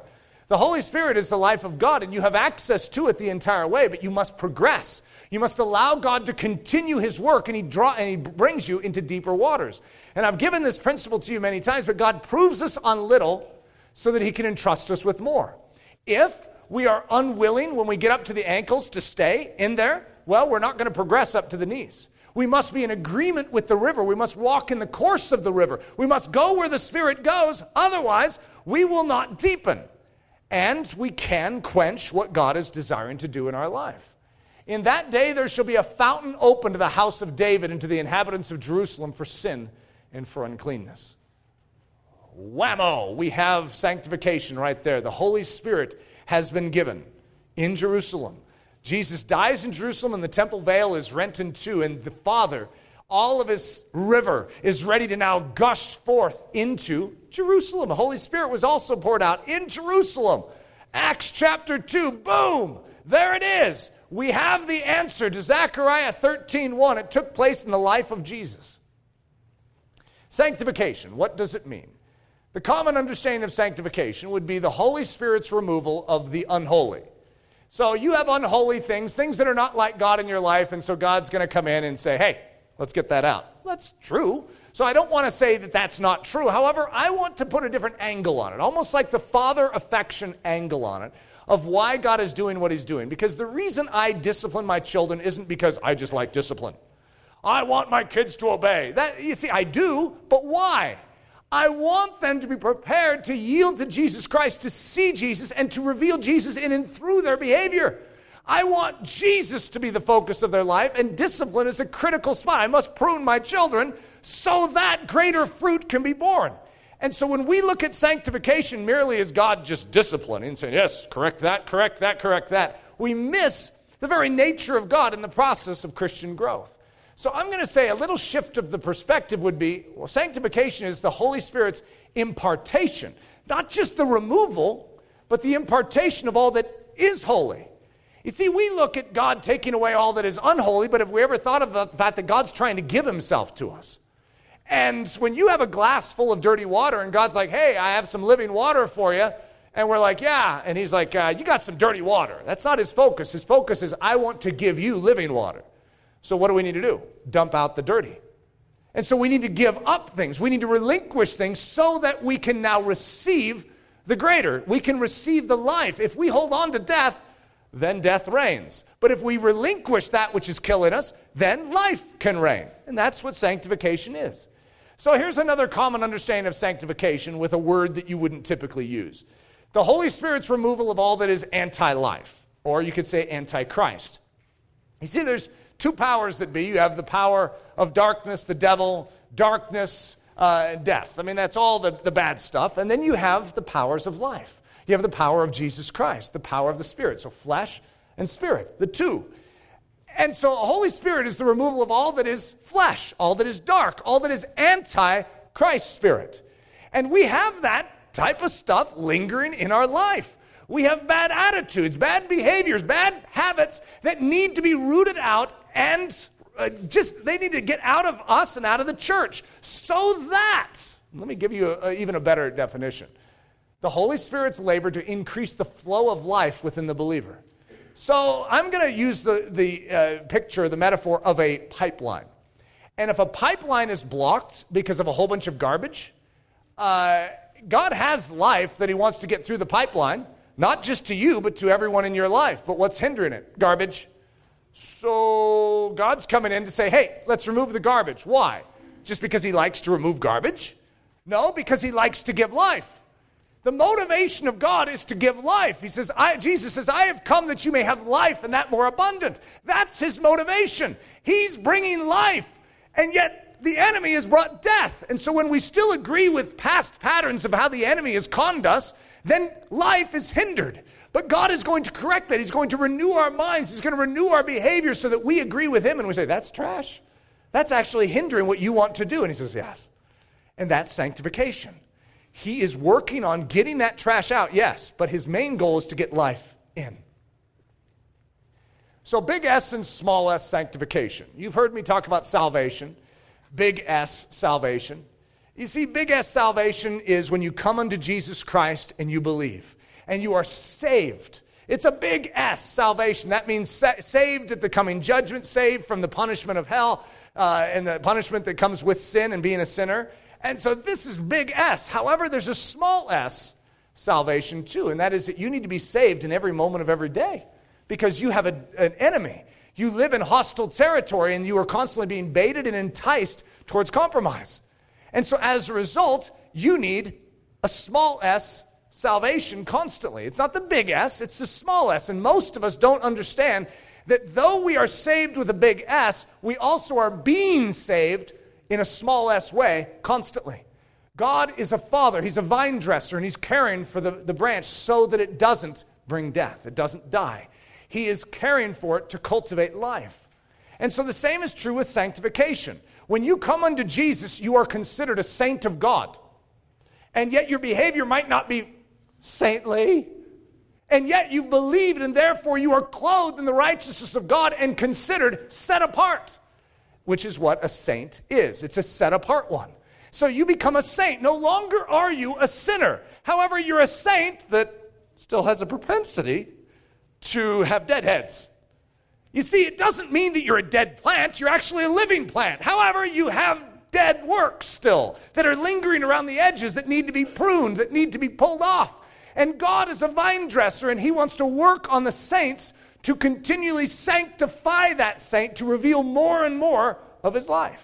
[SPEAKER 2] The Holy Spirit is the life of God, and you have access to it the entire way, but you must progress. You must allow God to continue His work, and He, draw, and he brings you into deeper waters. And I've given this principle to you many times, but God proves us on little so that He can entrust us with more. If we are unwilling when we get up to the ankles to stay in there, well, we're not going to progress up to the knees. We must be in agreement with the river. We must walk in the course of the river. We must go where the Spirit goes. Otherwise, we will not deepen. and we can quench what God is desiring to do in our life. In that day, there shall be a fountain open to the house of David and to the inhabitants of Jerusalem for sin and for uncleanness. Whammo! We have sanctification right there. The Holy Spirit has been given in Jerusalem. Jesus dies in Jerusalem, and the temple veil is rent in two, and the Father, all of his river, is ready to now gush forth into Jerusalem. The Holy Spirit was also poured out in Jerusalem. Acts chapter 2, boom! There it is. We have the answer to Zechariah 13:1. It took place in the life of Jesus. Sanctification, what does it mean? The common understanding of sanctification would be the Holy Spirit's removal of the unholy. So you have unholy things, things that are not like God in your life, and so God's going to come in and say, hey, let's get that out. That's true. So I don't want to say that that's not true. However, I want to put a different angle on it, almost like the father affection angle on it, of why God is doing what he's doing. Because the reason I discipline my children isn't because I just like discipline. I want my kids to obey. That you see, I do, but why? I want them to be prepared to yield to Jesus Christ, to see Jesus, and to reveal Jesus in and through their behavior. I want Jesus to be the focus of their life, and discipline is a critical spot. I must prune my children so that greater fruit can be born. And so when we look at sanctification merely as God just disciplining saying, yes, correct that, correct that, correct that, we miss the very nature of God in the process of Christian growth. So I'm going to say a little shift of the perspective would be well, sanctification is the Holy Spirit's impartation, not just the removal, but the impartation of all that is holy. You see, we look at God taking away all that is unholy, but have we ever thought of the fact that God's trying to give himself to us? And when you have a glass full of dirty water and God's like, hey, I have some living water for you, and we're like, yeah. And he's like, uh, you got some dirty water. That's not his focus. His focus is, I want to give you living water. So what do we need to do? Dump out the dirty. And so we need to give up things. We need to relinquish things so that we can now receive the greater. We can receive the life. If we hold on to death, then death reigns. But if we relinquish that which is killing us, then life can reign. And that's what sanctification is. So here's another common understanding of sanctification with a word that you wouldn't typically use the Holy Spirit's removal of all that is anti life, or you could say anti Christ. You see, there's two powers that be. You have the power of darkness, the devil, darkness, uh, death. I mean, that's all the, the bad stuff. And then you have the powers of life. You have the power of Jesus Christ, the power of the Spirit. So, flesh and spirit, the two. And so, Holy Spirit is the removal of all that is flesh, all that is dark, all that is anti Christ spirit. And we have that type of stuff lingering in our life. We have bad attitudes, bad behaviors, bad habits that need to be rooted out and uh, just they need to get out of us and out of the church so that, let me give you a, a, even a better definition the Holy Spirit's labor to increase the flow of life within the believer. So I'm going to use the, the uh, picture, the metaphor of a pipeline. And if a pipeline is blocked because of a whole bunch of garbage, uh, God has life that He wants to get through the pipeline, not just to you, but to everyone in your life. But what's hindering it? Garbage. So God's coming in to say, hey, let's remove the garbage. Why? Just because He likes to remove garbage? No, because He likes to give life. The motivation of God is to give life. He says, Jesus says, I have come that you may have life and that more abundant. That's his motivation. He's bringing life, and yet the enemy has brought death. And so when we still agree with past patterns of how the enemy has conned us, then life is hindered. But God is going to correct that. He's going to renew our minds. He's going to renew our behavior so that we agree with Him and we say, That's trash. That's actually hindering what you want to do. And He says, Yes. And that's sanctification. He is working on getting that trash out, yes, but his main goal is to get life in. So, big S and small s sanctification. You've heard me talk about salvation, big S salvation. You see, big S salvation is when you come unto Jesus Christ and you believe, and you are saved. It's a big S salvation. That means sa- saved at the coming judgment, saved from the punishment of hell uh, and the punishment that comes with sin and being a sinner. And so this is big S. However, there's a small s salvation too, and that is that you need to be saved in every moment of every day because you have a, an enemy. You live in hostile territory and you are constantly being baited and enticed towards compromise. And so as a result, you need a small s salvation constantly. It's not the big S, it's the small s. And most of us don't understand that though we are saved with a big S, we also are being saved in a small s way constantly. God is a father, He's a vine dresser, and He's caring for the, the branch so that it doesn't bring death, it doesn't die. He is caring for it to cultivate life. And so the same is true with sanctification. When you come unto Jesus, you are considered a saint of God. And yet your behavior might not be saintly. And yet you believed, and therefore you are clothed in the righteousness of God and considered set apart, which is what a saint is. It's a set apart one. So you become a saint. No longer are you a sinner. However, you're a saint that still has a propensity to have deadheads. You see, it doesn't mean that you're a dead plant, you're actually a living plant. However, you have dead works still that are lingering around the edges that need to be pruned, that need to be pulled off. And God is a vine dresser, and He wants to work on the saints to continually sanctify that saint to reveal more and more of His life.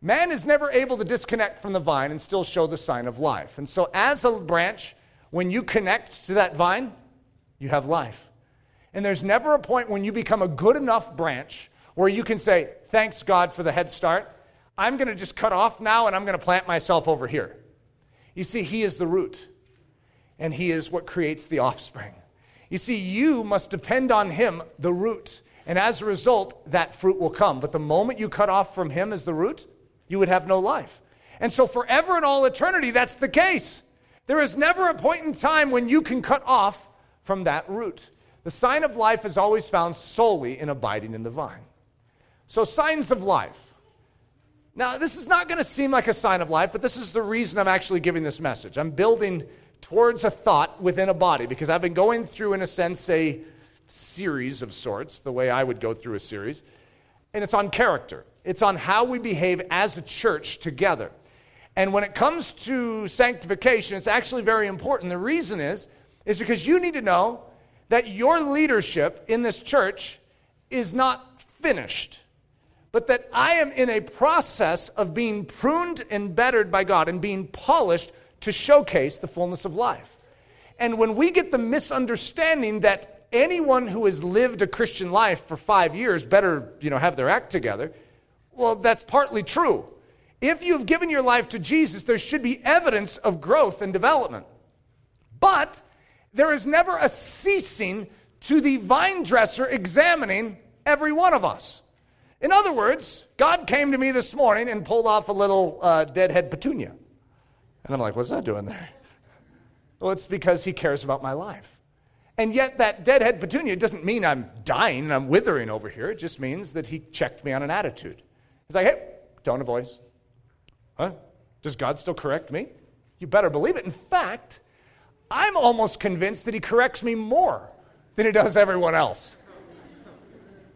[SPEAKER 2] Man is never able to disconnect from the vine and still show the sign of life. And so, as a branch, when you connect to that vine, you have life. And there's never a point when you become a good enough branch where you can say, Thanks God for the head start. I'm going to just cut off now and I'm going to plant myself over here. You see, He is the root, and He is what creates the offspring. You see, you must depend on Him, the root. And as a result, that fruit will come. But the moment you cut off from Him as the root, you would have no life. And so, forever and all eternity, that's the case. There is never a point in time when you can cut off from that root. The sign of life is always found solely in abiding in the vine. So, signs of life. Now, this is not going to seem like a sign of life, but this is the reason I'm actually giving this message. I'm building towards a thought within a body because I've been going through, in a sense, a series of sorts, the way I would go through a series, and it's on character. It's on how we behave as a church together. And when it comes to sanctification, it's actually very important. The reason is, is because you need to know that your leadership in this church is not finished, but that I am in a process of being pruned and bettered by God and being polished to showcase the fullness of life. And when we get the misunderstanding that anyone who has lived a Christian life for five years better, you know, have their act together, well, that's partly true. If you've given your life to Jesus, there should be evidence of growth and development. But there is never a ceasing to the vine dresser examining every one of us. In other words, God came to me this morning and pulled off a little uh, deadhead petunia. And I'm like, what's that doing there? Well, it's because he cares about my life. And yet, that deadhead petunia doesn't mean I'm dying and I'm withering over here. It just means that he checked me on an attitude. He's like, hey, tone of voice. Huh? Does God still correct me? You better believe it. In fact, I'm almost convinced that he corrects me more than he does everyone else.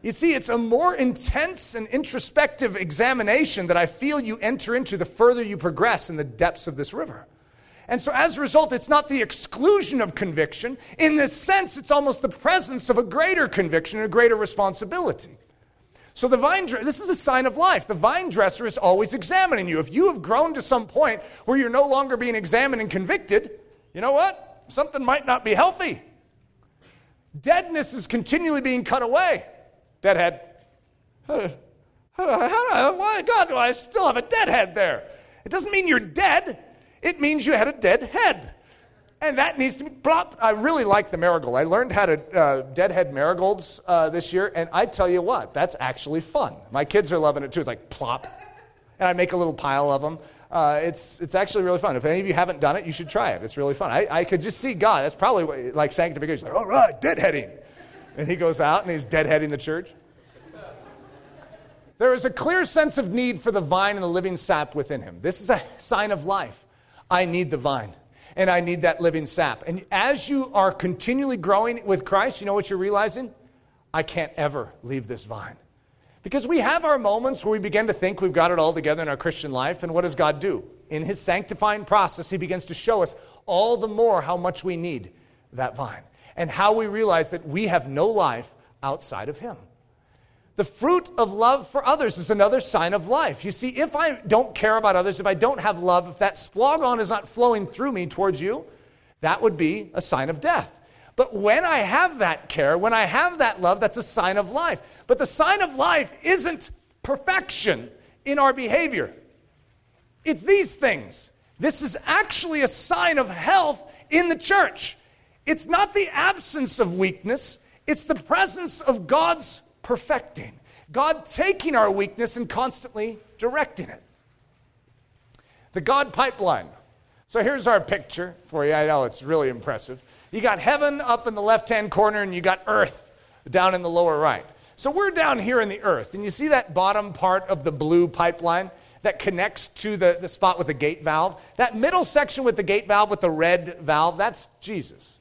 [SPEAKER 2] You see, it's a more intense and introspective examination that I feel you enter into the further you progress in the depths of this river. And so, as a result, it's not the exclusion of conviction. In this sense, it's almost the presence of a greater conviction and a greater responsibility. So the vine this is a sign of life. The vine dresser is always examining you. If you have grown to some point where you're no longer being examined and convicted, you know what? Something might not be healthy. Deadness is continually being cut away. Deadhead. How, how, how, why, God, do I still have a deadhead there? It doesn't mean you're dead. It means you had a dead head. And that needs to be plop. I really like the marigold. I learned how to uh, deadhead marigolds uh, this year, and I tell you what, that's actually fun. My kids are loving it too. It's like plop, and I make a little pile of them. Uh, it's, it's actually really fun. If any of you haven't done it, you should try it. It's really fun. I, I could just see God. That's probably like sanctification. Like, all right, deadheading. And he goes out and he's deadheading the church. There is a clear sense of need for the vine and the living sap within him. This is a sign of life. I need the vine and I need that living sap. And as you are continually growing with Christ, you know what you're realizing? I can't ever leave this vine. Because we have our moments where we begin to think we've got it all together in our Christian life, and what does God do? In His sanctifying process, He begins to show us all the more how much we need that vine and how we realize that we have no life outside of Him. The fruit of love for others is another sign of life. You see, if I don't care about others, if I don't have love, if that splagon is not flowing through me towards you, that would be a sign of death. But when I have that care, when I have that love, that's a sign of life. But the sign of life isn't perfection in our behavior, it's these things. This is actually a sign of health in the church. It's not the absence of weakness, it's the presence of God's perfecting. God taking our weakness and constantly directing it. The God pipeline. So here's our picture for you. I know it's really impressive. You got heaven up in the left hand corner, and you got earth down in the lower right. So we're down here in the earth, and you see that bottom part of the blue pipeline that connects to the, the spot with the gate valve? That middle section with the gate valve with the red valve, that's Jesus.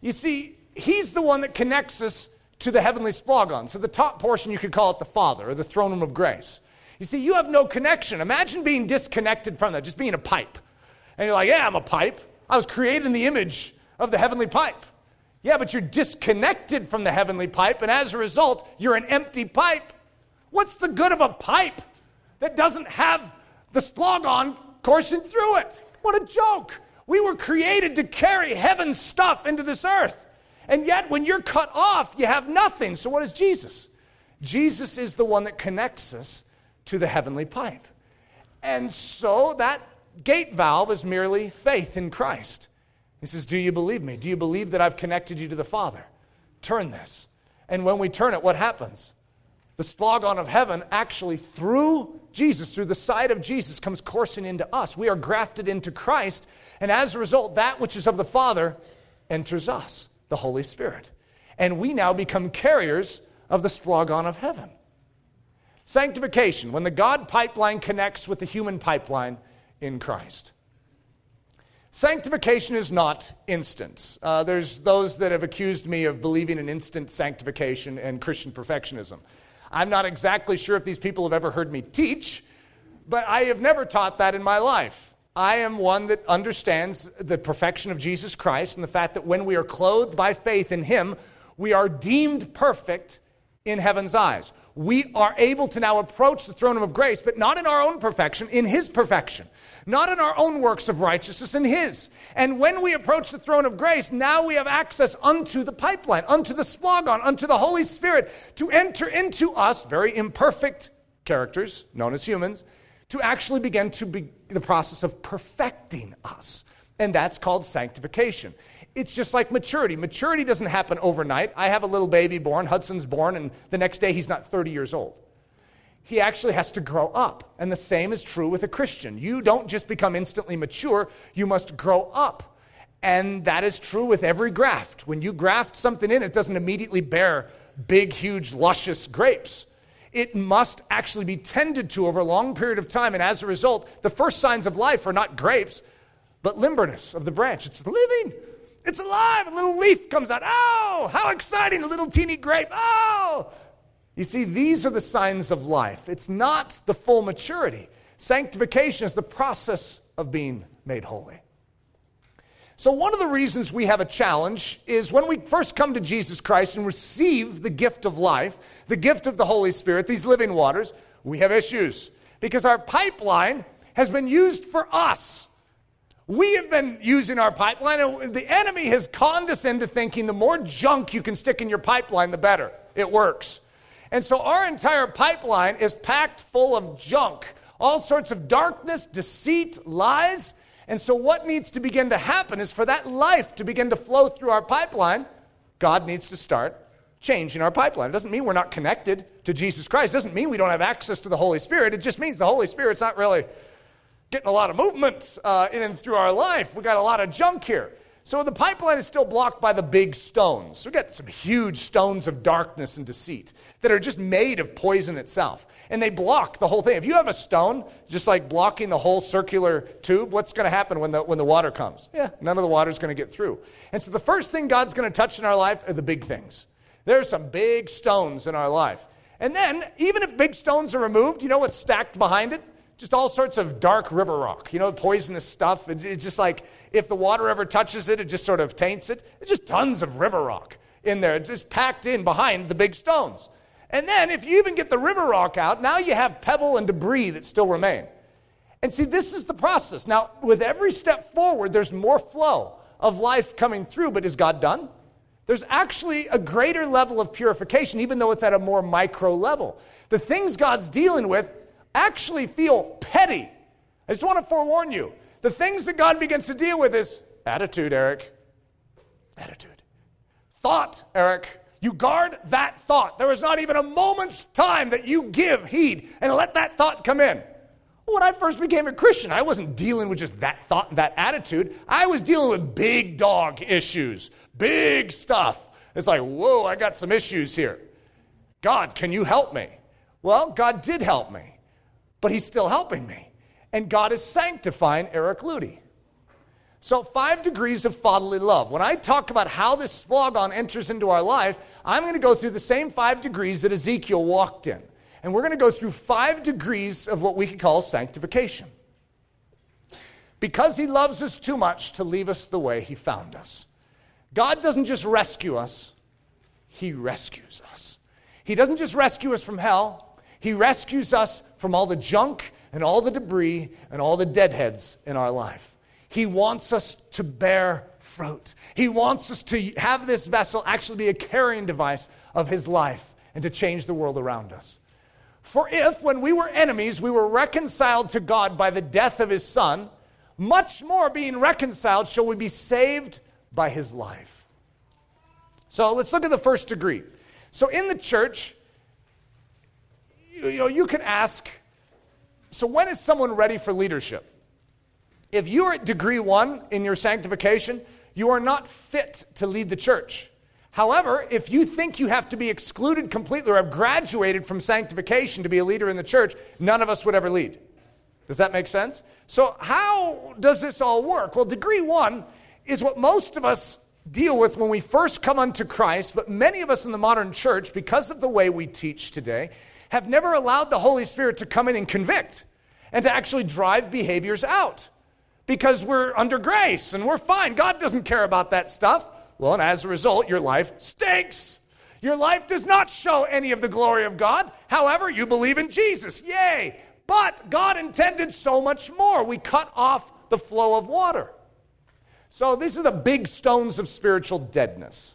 [SPEAKER 2] You see, he's the one that connects us to the heavenly splagon. So the top portion, you could call it the Father or the throne room of grace. You see, you have no connection. Imagine being disconnected from that, just being a pipe. And you're like, yeah, I'm a pipe. I was created in the image of the heavenly pipe. Yeah, but you're disconnected from the heavenly pipe, and as a result, you're an empty pipe. What's the good of a pipe that doesn't have the splagon coursing through it? What a joke. We were created to carry heaven's stuff into this earth. And yet, when you're cut off, you have nothing. So, what is Jesus? Jesus is the one that connects us to the heavenly pipe. And so, that gate valve is merely faith in Christ. He says, Do you believe me? Do you believe that I've connected you to the Father? Turn this. And when we turn it, what happens? The splagon of heaven actually, through Jesus, through the side of Jesus, comes coursing into us. We are grafted into Christ, and as a result, that which is of the Father enters us the Holy Spirit. And we now become carriers of the splagon of heaven. Sanctification, when the God pipeline connects with the human pipeline in Christ. Sanctification is not instant. Uh, there's those that have accused me of believing in instant sanctification and Christian perfectionism. I'm not exactly sure if these people have ever heard me teach, but I have never taught that in my life. I am one that understands the perfection of Jesus Christ and the fact that when we are clothed by faith in Him, we are deemed perfect in heaven's eyes. We are able to now approach the throne of grace, but not in our own perfection, in His perfection. Not in our own works of righteousness, in His. And when we approach the throne of grace, now we have access unto the pipeline, unto the splagon, unto the Holy Spirit to enter into us, very imperfect characters, known as humans, to actually begin to be the process of perfecting us. And that's called sanctification. It's just like maturity. Maturity doesn't happen overnight. I have a little baby born, Hudson's born, and the next day he's not 30 years old. He actually has to grow up. And the same is true with a Christian. You don't just become instantly mature, you must grow up. And that is true with every graft. When you graft something in, it doesn't immediately bear big, huge, luscious grapes it must actually be tended to over a long period of time. And as a result, the first signs of life are not grapes, but limberness of the branch. It's living, it's alive. A little leaf comes out. Oh, how exciting! A little teeny grape. Oh! You see, these are the signs of life. It's not the full maturity. Sanctification is the process of being made holy. So, one of the reasons we have a challenge is when we first come to Jesus Christ and receive the gift of life, the gift of the Holy Spirit, these living waters, we have issues because our pipeline has been used for us. We have been using our pipeline, and the enemy has conned us into thinking the more junk you can stick in your pipeline, the better. It works. And so our entire pipeline is packed full of junk, all sorts of darkness, deceit, lies and so, what needs to begin to happen is for that life to begin to flow through our pipeline, God needs to start changing our pipeline. It doesn't mean we're not connected to Jesus Christ. It doesn't mean we don't have access to the Holy Spirit. It just means the Holy Spirit's not really getting a lot of movement uh, in and through our life. We got a lot of junk here. So the pipeline is still blocked by the big stones. We got some huge stones of darkness and deceit that are just made of poison itself. And they block the whole thing. If you have a stone, just like blocking the whole circular tube, what's going to happen when the, when the water comes? Yeah, none of the water is going to get through. And so the first thing God's going to touch in our life are the big things. There are some big stones in our life. And then, even if big stones are removed, you know what's stacked behind it? Just all sorts of dark river rock, you know, poisonous stuff. It's just like if the water ever touches it, it just sort of taints it. It's just tons of river rock in there, just packed in behind the big stones. And then, if you even get the river rock out, now you have pebble and debris that still remain. And see, this is the process. Now, with every step forward, there's more flow of life coming through, but is God done? There's actually a greater level of purification, even though it's at a more micro level. The things God's dealing with actually feel petty. I just want to forewarn you. The things that God begins to deal with is attitude, Eric. Attitude. Thought, Eric. You guard that thought. There is not even a moment's time that you give heed and let that thought come in. When I first became a Christian, I wasn't dealing with just that thought and that attitude. I was dealing with big dog issues, big stuff. It's like, whoa, I got some issues here. God, can you help me? Well, God did help me, but He's still helping me. And God is sanctifying Eric Ludy. So, five degrees of fatherly love. When I talk about how this splogon enters into our life, I'm going to go through the same five degrees that Ezekiel walked in. And we're going to go through five degrees of what we could call sanctification. Because he loves us too much to leave us the way he found us. God doesn't just rescue us, he rescues us. He doesn't just rescue us from hell, he rescues us from all the junk and all the debris and all the deadheads in our life. He wants us to bear fruit. He wants us to have this vessel actually be a carrying device of His life and to change the world around us. For if, when we were enemies, we were reconciled to God by the death of His Son, much more being reconciled shall we be saved by His life. So let's look at the first degree. So in the church, you know, you can ask, so when is someone ready for leadership? If you are at degree one in your sanctification, you are not fit to lead the church. However, if you think you have to be excluded completely or have graduated from sanctification to be a leader in the church, none of us would ever lead. Does that make sense? So, how does this all work? Well, degree one is what most of us deal with when we first come unto Christ, but many of us in the modern church, because of the way we teach today, have never allowed the Holy Spirit to come in and convict and to actually drive behaviors out because we're under grace and we're fine. God doesn't care about that stuff. Well, and as a result, your life stinks. Your life does not show any of the glory of God. However, you believe in Jesus. Yay! But God intended so much more. We cut off the flow of water. So these are the big stones of spiritual deadness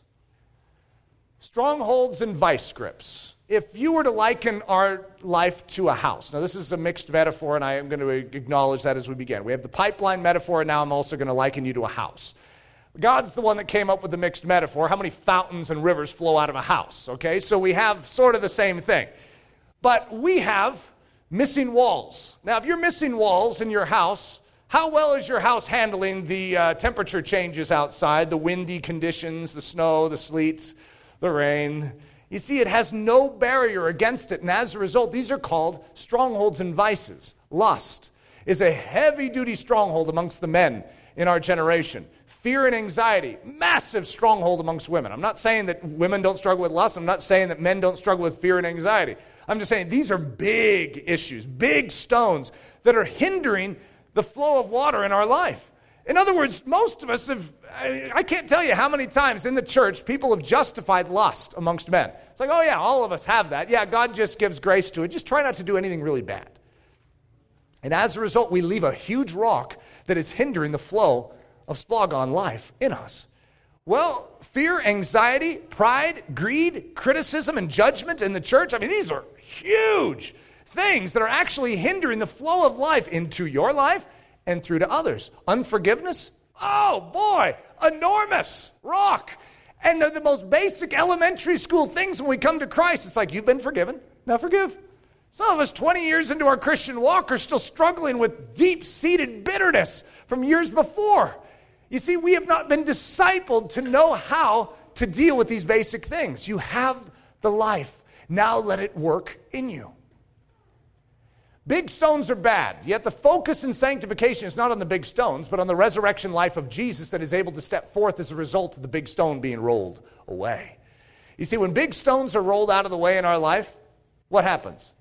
[SPEAKER 2] strongholds and vice grips if you were to liken our life to a house, now this is a mixed metaphor, and I am going to acknowledge that as we begin. We have the pipeline metaphor, and now I'm also going to liken you to a house. God's the one that came up with the mixed metaphor. How many fountains and rivers flow out of a house? Okay, so we have sort of the same thing. But we have missing walls. Now, if you're missing walls in your house, how well is your house handling the uh, temperature changes outside, the windy conditions, the snow, the sleet, the rain? You see, it has no barrier against it. And as a result, these are called strongholds and vices. Lust is a heavy duty stronghold amongst the men in our generation. Fear and anxiety, massive stronghold amongst women. I'm not saying that women don't struggle with lust. I'm not saying that men don't struggle with fear and anxiety. I'm just saying these are big issues, big stones that are hindering the flow of water in our life. In other words, most of us have, I can't tell you how many times in the church people have justified lust amongst men. It's like, oh yeah, all of us have that. Yeah, God just gives grace to it. Just try not to do anything really bad. And as a result, we leave a huge rock that is hindering the flow of splogon life in us. Well, fear, anxiety, pride, greed, criticism, and judgment in the church, I mean, these are huge things that are actually hindering the flow of life into your life and through to others. Unforgiveness? Oh boy, enormous rock. And they're the most basic elementary school things when we come to Christ. It's like, you've been forgiven, now forgive. Some of us, 20 years into our Christian walk, are still struggling with deep seated bitterness from years before. You see, we have not been discipled to know how to deal with these basic things. You have the life. Now let it work in you. Big stones are bad, yet the focus in sanctification is not on the big stones, but on the resurrection life of Jesus that is able to step forth as a result of the big stone being rolled away. You see, when big stones are rolled out of the way in our life, what happens?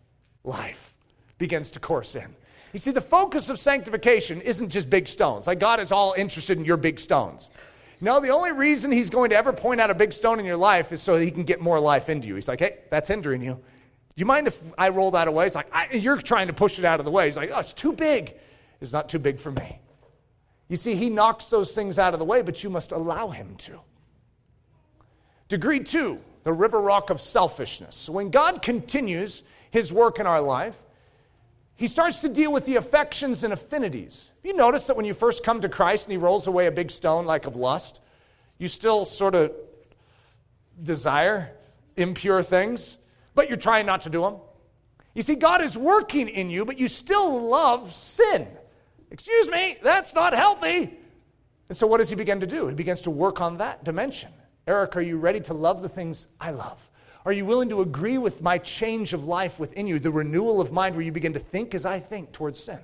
[SPEAKER 2] Life begins to course in. You see, the focus of sanctification isn't just big stones. Like God is all interested in your big stones. No, the only reason he's going to ever point out a big stone in your life is so that he can get more life into you. He's like, hey, that's hindering you. Do you mind if I roll that away? It's like, you're trying to push it out of the way. He's like, oh, it's too big. It's not too big for me. You see, he knocks those things out of the way, but you must allow him to. Degree two, the river rock of selfishness. So when God continues his work in our life, he starts to deal with the affections and affinities. You notice that when you first come to Christ and he rolls away a big stone like of lust, you still sort of desire impure things, but you're trying not to do them. You see, God is working in you, but you still love sin. Excuse me, that's not healthy. And so, what does he begin to do? He begins to work on that dimension. Eric, are you ready to love the things I love? Are you willing to agree with my change of life within you, the renewal of mind where you begin to think as I think towards sin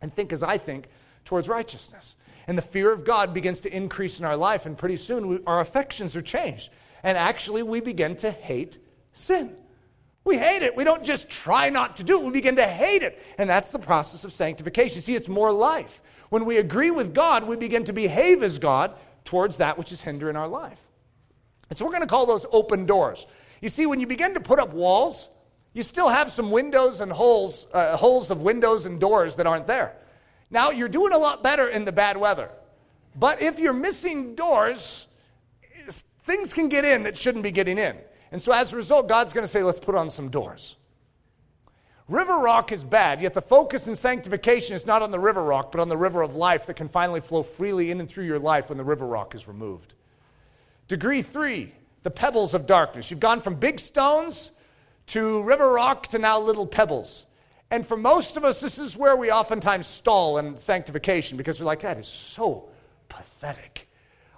[SPEAKER 2] and think as I think towards righteousness? And the fear of God begins to increase in our life, and pretty soon we, our affections are changed. And actually, we begin to hate sin. We hate it. We don't just try not to do it, we begin to hate it. And that's the process of sanctification. See, it's more life. When we agree with God, we begin to behave as God towards that which is hindering our life. And so we're going to call those open doors. You see, when you begin to put up walls, you still have some windows and holes, uh, holes of windows and doors that aren't there. Now, you're doing a lot better in the bad weather. But if you're missing doors, things can get in that shouldn't be getting in. And so as a result, God's going to say, let's put on some doors. River rock is bad, yet the focus in sanctification is not on the river rock, but on the river of life that can finally flow freely in and through your life when the river rock is removed. Degree three, the pebbles of darkness. You've gone from big stones to river rock to now little pebbles. And for most of us, this is where we oftentimes stall in sanctification because we're like, that is so pathetic.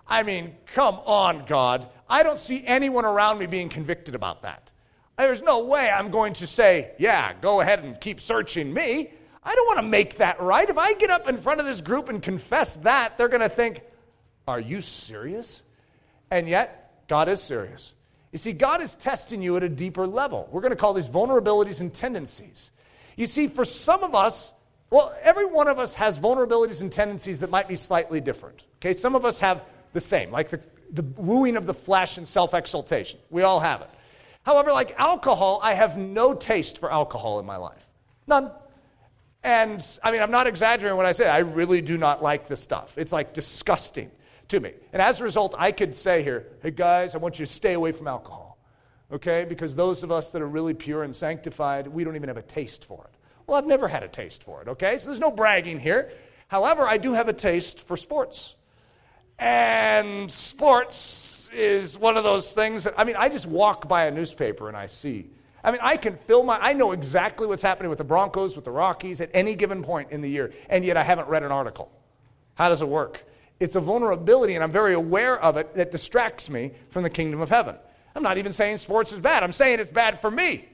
[SPEAKER 2] I mean, come on, God. I don't see anyone around me being convicted about that. There's no way I'm going to say, yeah, go ahead and keep searching me. I don't want to make that right. If I get up in front of this group and confess that, they're going to think, are you serious? And yet, God is serious. You see, God is testing you at a deeper level. We're going to call these vulnerabilities and tendencies. You see, for some of us, well, every one of us has vulnerabilities and tendencies that might be slightly different. Okay, some of us have the same, like the, the wooing of the flesh and self exaltation. We all have it. However, like alcohol, I have no taste for alcohol in my life. None. And I mean, I'm not exaggerating when I say I really do not like this stuff. It's like disgusting to me. And as a result, I could say here, hey guys, I want you to stay away from alcohol. Okay? Because those of us that are really pure and sanctified, we don't even have a taste for it. Well, I've never had a taste for it, okay? So there's no bragging here. However, I do have a taste for sports. And sports is one of those things that, I mean, I just walk by a newspaper and I see. I mean, I can fill my, I know exactly what's happening with the Broncos, with the Rockies at any given point in the year, and yet I haven't read an article. How does it work? It's a vulnerability, and I'm very aware of it, that distracts me from the kingdom of heaven. I'm not even saying sports is bad, I'm saying it's bad for me.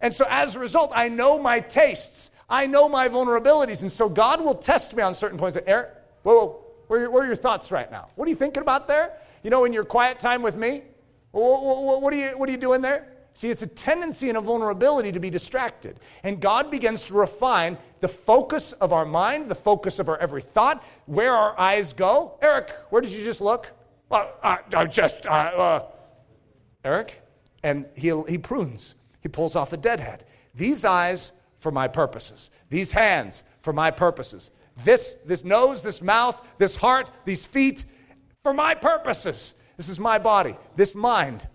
[SPEAKER 2] And so as a result, I know my tastes, I know my vulnerabilities, and so God will test me on certain points. Eric, whoa, whoa where, are, where are your thoughts right now? What are you thinking about there? You know, in your quiet time with me? What, what, are, you, what are you doing there? See, it's a tendency and a vulnerability to be distracted. And God begins to refine the focus of our mind, the focus of our every thought, where our eyes go. Eric, where did you just look? Uh, uh, just, uh, uh, Eric? And he, he prunes, he pulls off a deadhead. These eyes for my purposes, these hands for my purposes, this, this nose, this mouth, this heart, these feet for my purposes. This is my body, this mind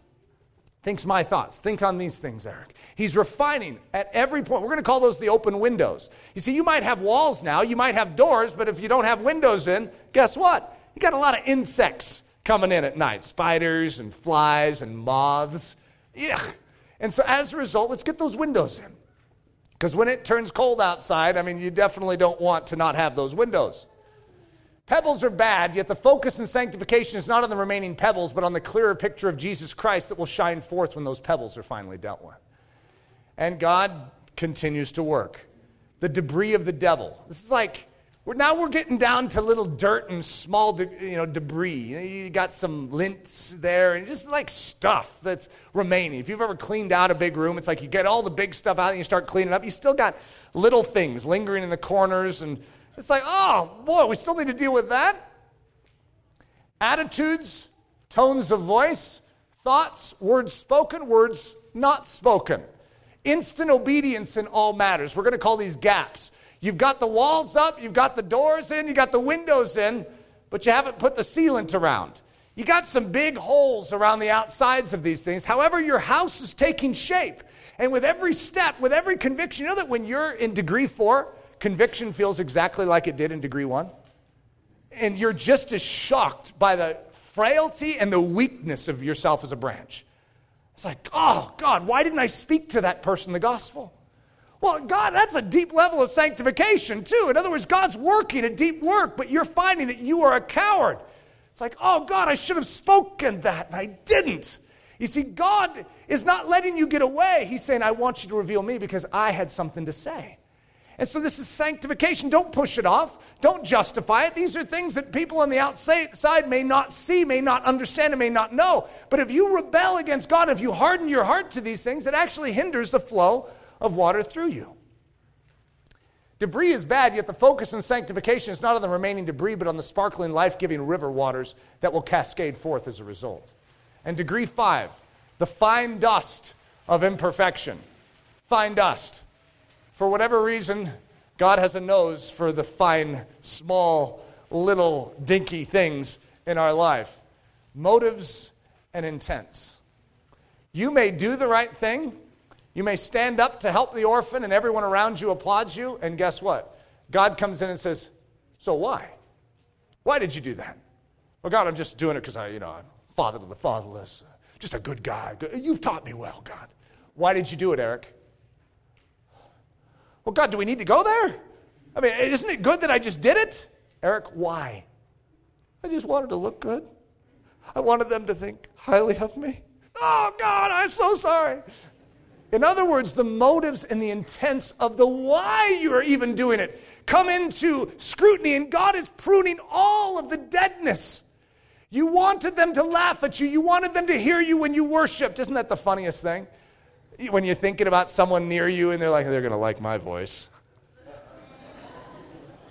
[SPEAKER 2] thinks my thoughts. Think on these things, Eric. He's refining at every point. We're going to call those the open windows. You see, you might have walls now, you might have doors, but if you don't have windows in, guess what? You got a lot of insects coming in at night spiders and flies and moths. Yuck. And so, as a result, let's get those windows in. Because when it turns cold outside, I mean, you definitely don't want to not have those windows. Pebbles are bad, yet the focus in sanctification is not on the remaining pebbles, but on the clearer picture of Jesus Christ that will shine forth when those pebbles are finally dealt with. And God continues to work. The debris of the devil. This is like, we're, now we're getting down to little dirt and small de, you know, debris. You, know, you got some lints there and just like stuff that's remaining. If you've ever cleaned out a big room, it's like you get all the big stuff out and you start cleaning up. You still got little things lingering in the corners and it's like, oh, boy, we still need to deal with that. attitudes, tones of voice, thoughts, words spoken, words not spoken. Instant obedience in all matters. We're going to call these gaps. You've got the walls up, you've got the doors in, you got the windows in, but you haven't put the sealant around. You got some big holes around the outsides of these things. However, your house is taking shape. And with every step, with every conviction, you know that when you're in degree four, conviction feels exactly like it did in degree one? And you're just as shocked by the frailty and the weakness of yourself as a branch. It's like, oh, God, why didn't I speak to that person the gospel? Well, God, that's a deep level of sanctification, too. In other words, God's working a deep work, but you're finding that you are a coward. It's like, oh, God, I should have spoken that, and I didn't. You see, God is not letting you get away. He's saying, I want you to reveal me because I had something to say. And so this is sanctification. Don't push it off. Don't justify it. These are things that people on the outside may not see, may not understand, and may not know. But if you rebel against God, if you harden your heart to these things, it actually hinders the flow of water through you. Debris is bad, yet the focus in sanctification is not on the remaining debris, but on the sparkling, life giving river waters that will cascade forth as a result. And degree five, the fine dust of imperfection. Fine dust. For whatever reason, God has a nose for the fine, small, little, dinky things in our life. Motives and intents. You may do the right thing, you may stand up to help the orphan, and everyone around you applauds you, and guess what? God comes in and says, So why? Why did you do that? Well, God, I'm just doing it because I, you know, I'm father to the fatherless, just a good guy. You've taught me well, God. Why did you do it, Eric? Well, God, do we need to go there? I mean, isn't it good that I just did it? Eric, why? I just wanted to look good. I wanted them to think highly of me. Oh, God, I'm so sorry. In other words, the motives and the intents of the why you are even doing it come into scrutiny, and God is pruning all of the deadness. You wanted them to laugh at you, you wanted them to hear you when you worshiped. Isn't that the funniest thing? When you're thinking about someone near you and they're like, they're going to like my voice.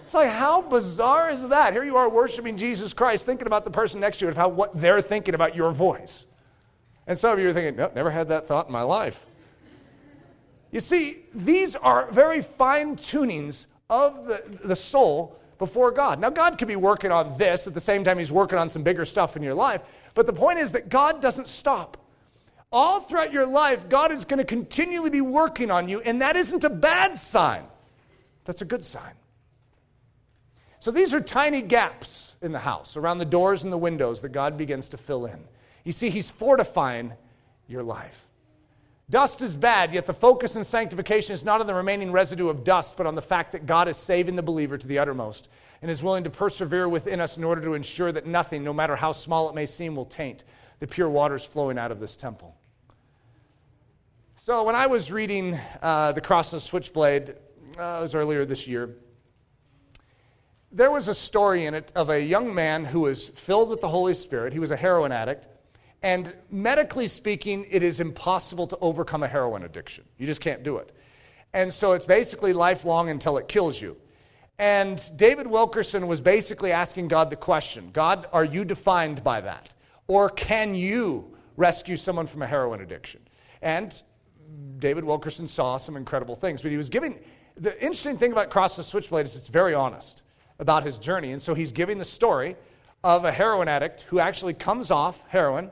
[SPEAKER 2] It's like, how bizarre is that? Here you are worshiping Jesus Christ, thinking about the person next to you and how what they're thinking about your voice. And some of you are thinking, nope, never had that thought in my life. You see, these are very fine tunings of the, the soul before God. Now, God could be working on this at the same time He's working on some bigger stuff in your life, but the point is that God doesn't stop. All throughout your life, God is going to continually be working on you, and that isn't a bad sign. That's a good sign. So these are tiny gaps in the house, around the doors and the windows that God begins to fill in. You see, He's fortifying your life. Dust is bad, yet the focus in sanctification is not on the remaining residue of dust, but on the fact that God is saving the believer to the uttermost and is willing to persevere within us in order to ensure that nothing, no matter how small it may seem, will taint the pure waters flowing out of this temple. So, when I was reading uh, The Cross and Switchblade, uh, it was earlier this year, there was a story in it of a young man who was filled with the Holy Spirit. He was a heroin addict. And medically speaking, it is impossible to overcome a heroin addiction. You just can't do it. And so it's basically lifelong until it kills you. And David Wilkerson was basically asking God the question God, are you defined by that? Or can you rescue someone from a heroin addiction? And David Wilkerson saw some incredible things, but he was giving the interesting thing about Cross the Switchblade is it's very honest about his journey. And so he's giving the story of a heroin addict who actually comes off heroin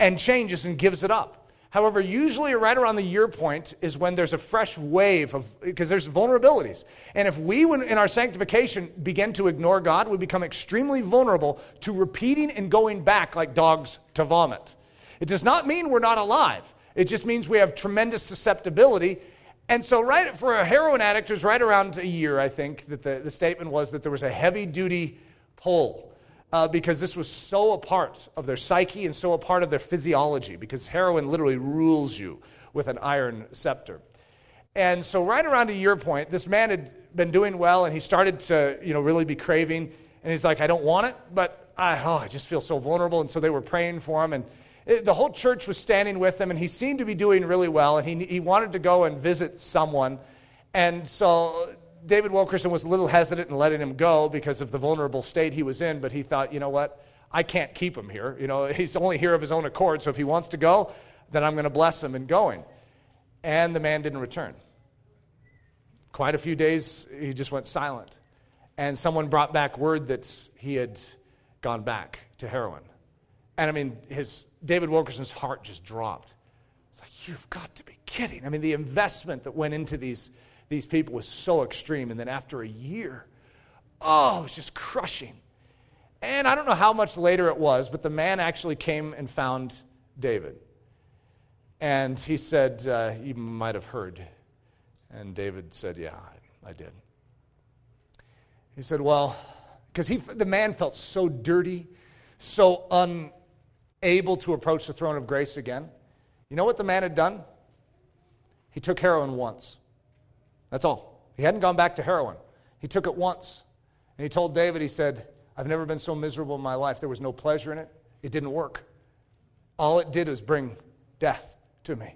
[SPEAKER 2] and changes and gives it up. However, usually right around the year point is when there's a fresh wave of, because there's vulnerabilities. And if we, in our sanctification, begin to ignore God, we become extremely vulnerable to repeating and going back like dogs to vomit. It does not mean we're not alive, it just means we have tremendous susceptibility. And so, right for a heroin addict, it was right around a year, I think, that the, the statement was that there was a heavy duty pull uh, because this was so a part of their psyche and so a part of their physiology, because heroin literally rules you with an iron scepter. And so, right around a year point, this man had been doing well and he started to you know, really be craving. And he's like, I don't want it, but I, oh, I just feel so vulnerable. And so they were praying for him. And it, the whole church was standing with him, and he seemed to be doing really well. And he, he wanted to go and visit someone. And so David Wilkerson was a little hesitant in letting him go because of the vulnerable state he was in, but he thought, you know what? I can't keep him here. You know, he's only here of his own accord, so if he wants to go, then I'm going to bless him in going. And the man didn't return. Quite a few days, he just went silent. And someone brought back word that he had gone back to heroin. And I mean, his David Wilkerson's heart just dropped. It's like, you've got to be kidding. I mean, the investment that went into these, these people was so extreme. And then after a year, oh, it was just crushing. And I don't know how much later it was, but the man actually came and found David. And he said, uh, You might have heard. And David said, Yeah, I, I did. He said, Well, because the man felt so dirty, so unable to approach the throne of grace again. You know what the man had done? He took heroin once. That's all. He hadn't gone back to heroin. He took it once. And he told David, he said, I've never been so miserable in my life. There was no pleasure in it. It didn't work. All it did was bring death to me.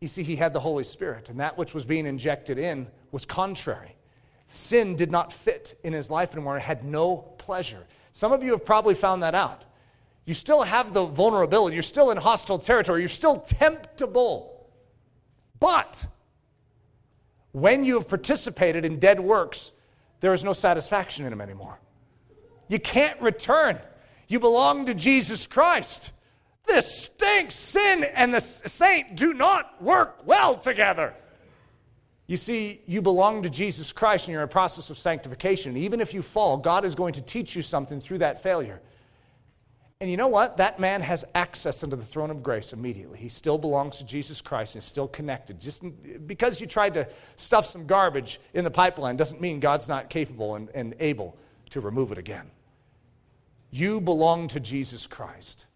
[SPEAKER 2] You see, he had the Holy Spirit, and that which was being injected in was contrary. Sin did not fit in his life anymore. It had no pleasure. Some of you have probably found that out. You still have the vulnerability. You're still in hostile territory. You're still temptable. But when you have participated in dead works, there is no satisfaction in them anymore. You can't return. You belong to Jesus Christ. This stinks. Sin and the saint do not work well together. You see, you belong to Jesus Christ and you're in a process of sanctification. Even if you fall, God is going to teach you something through that failure. And you know what? That man has access into the throne of grace immediately. He still belongs to Jesus Christ and is still connected. Just because you tried to stuff some garbage in the pipeline doesn't mean God's not capable and, and able to remove it again. You belong to Jesus Christ.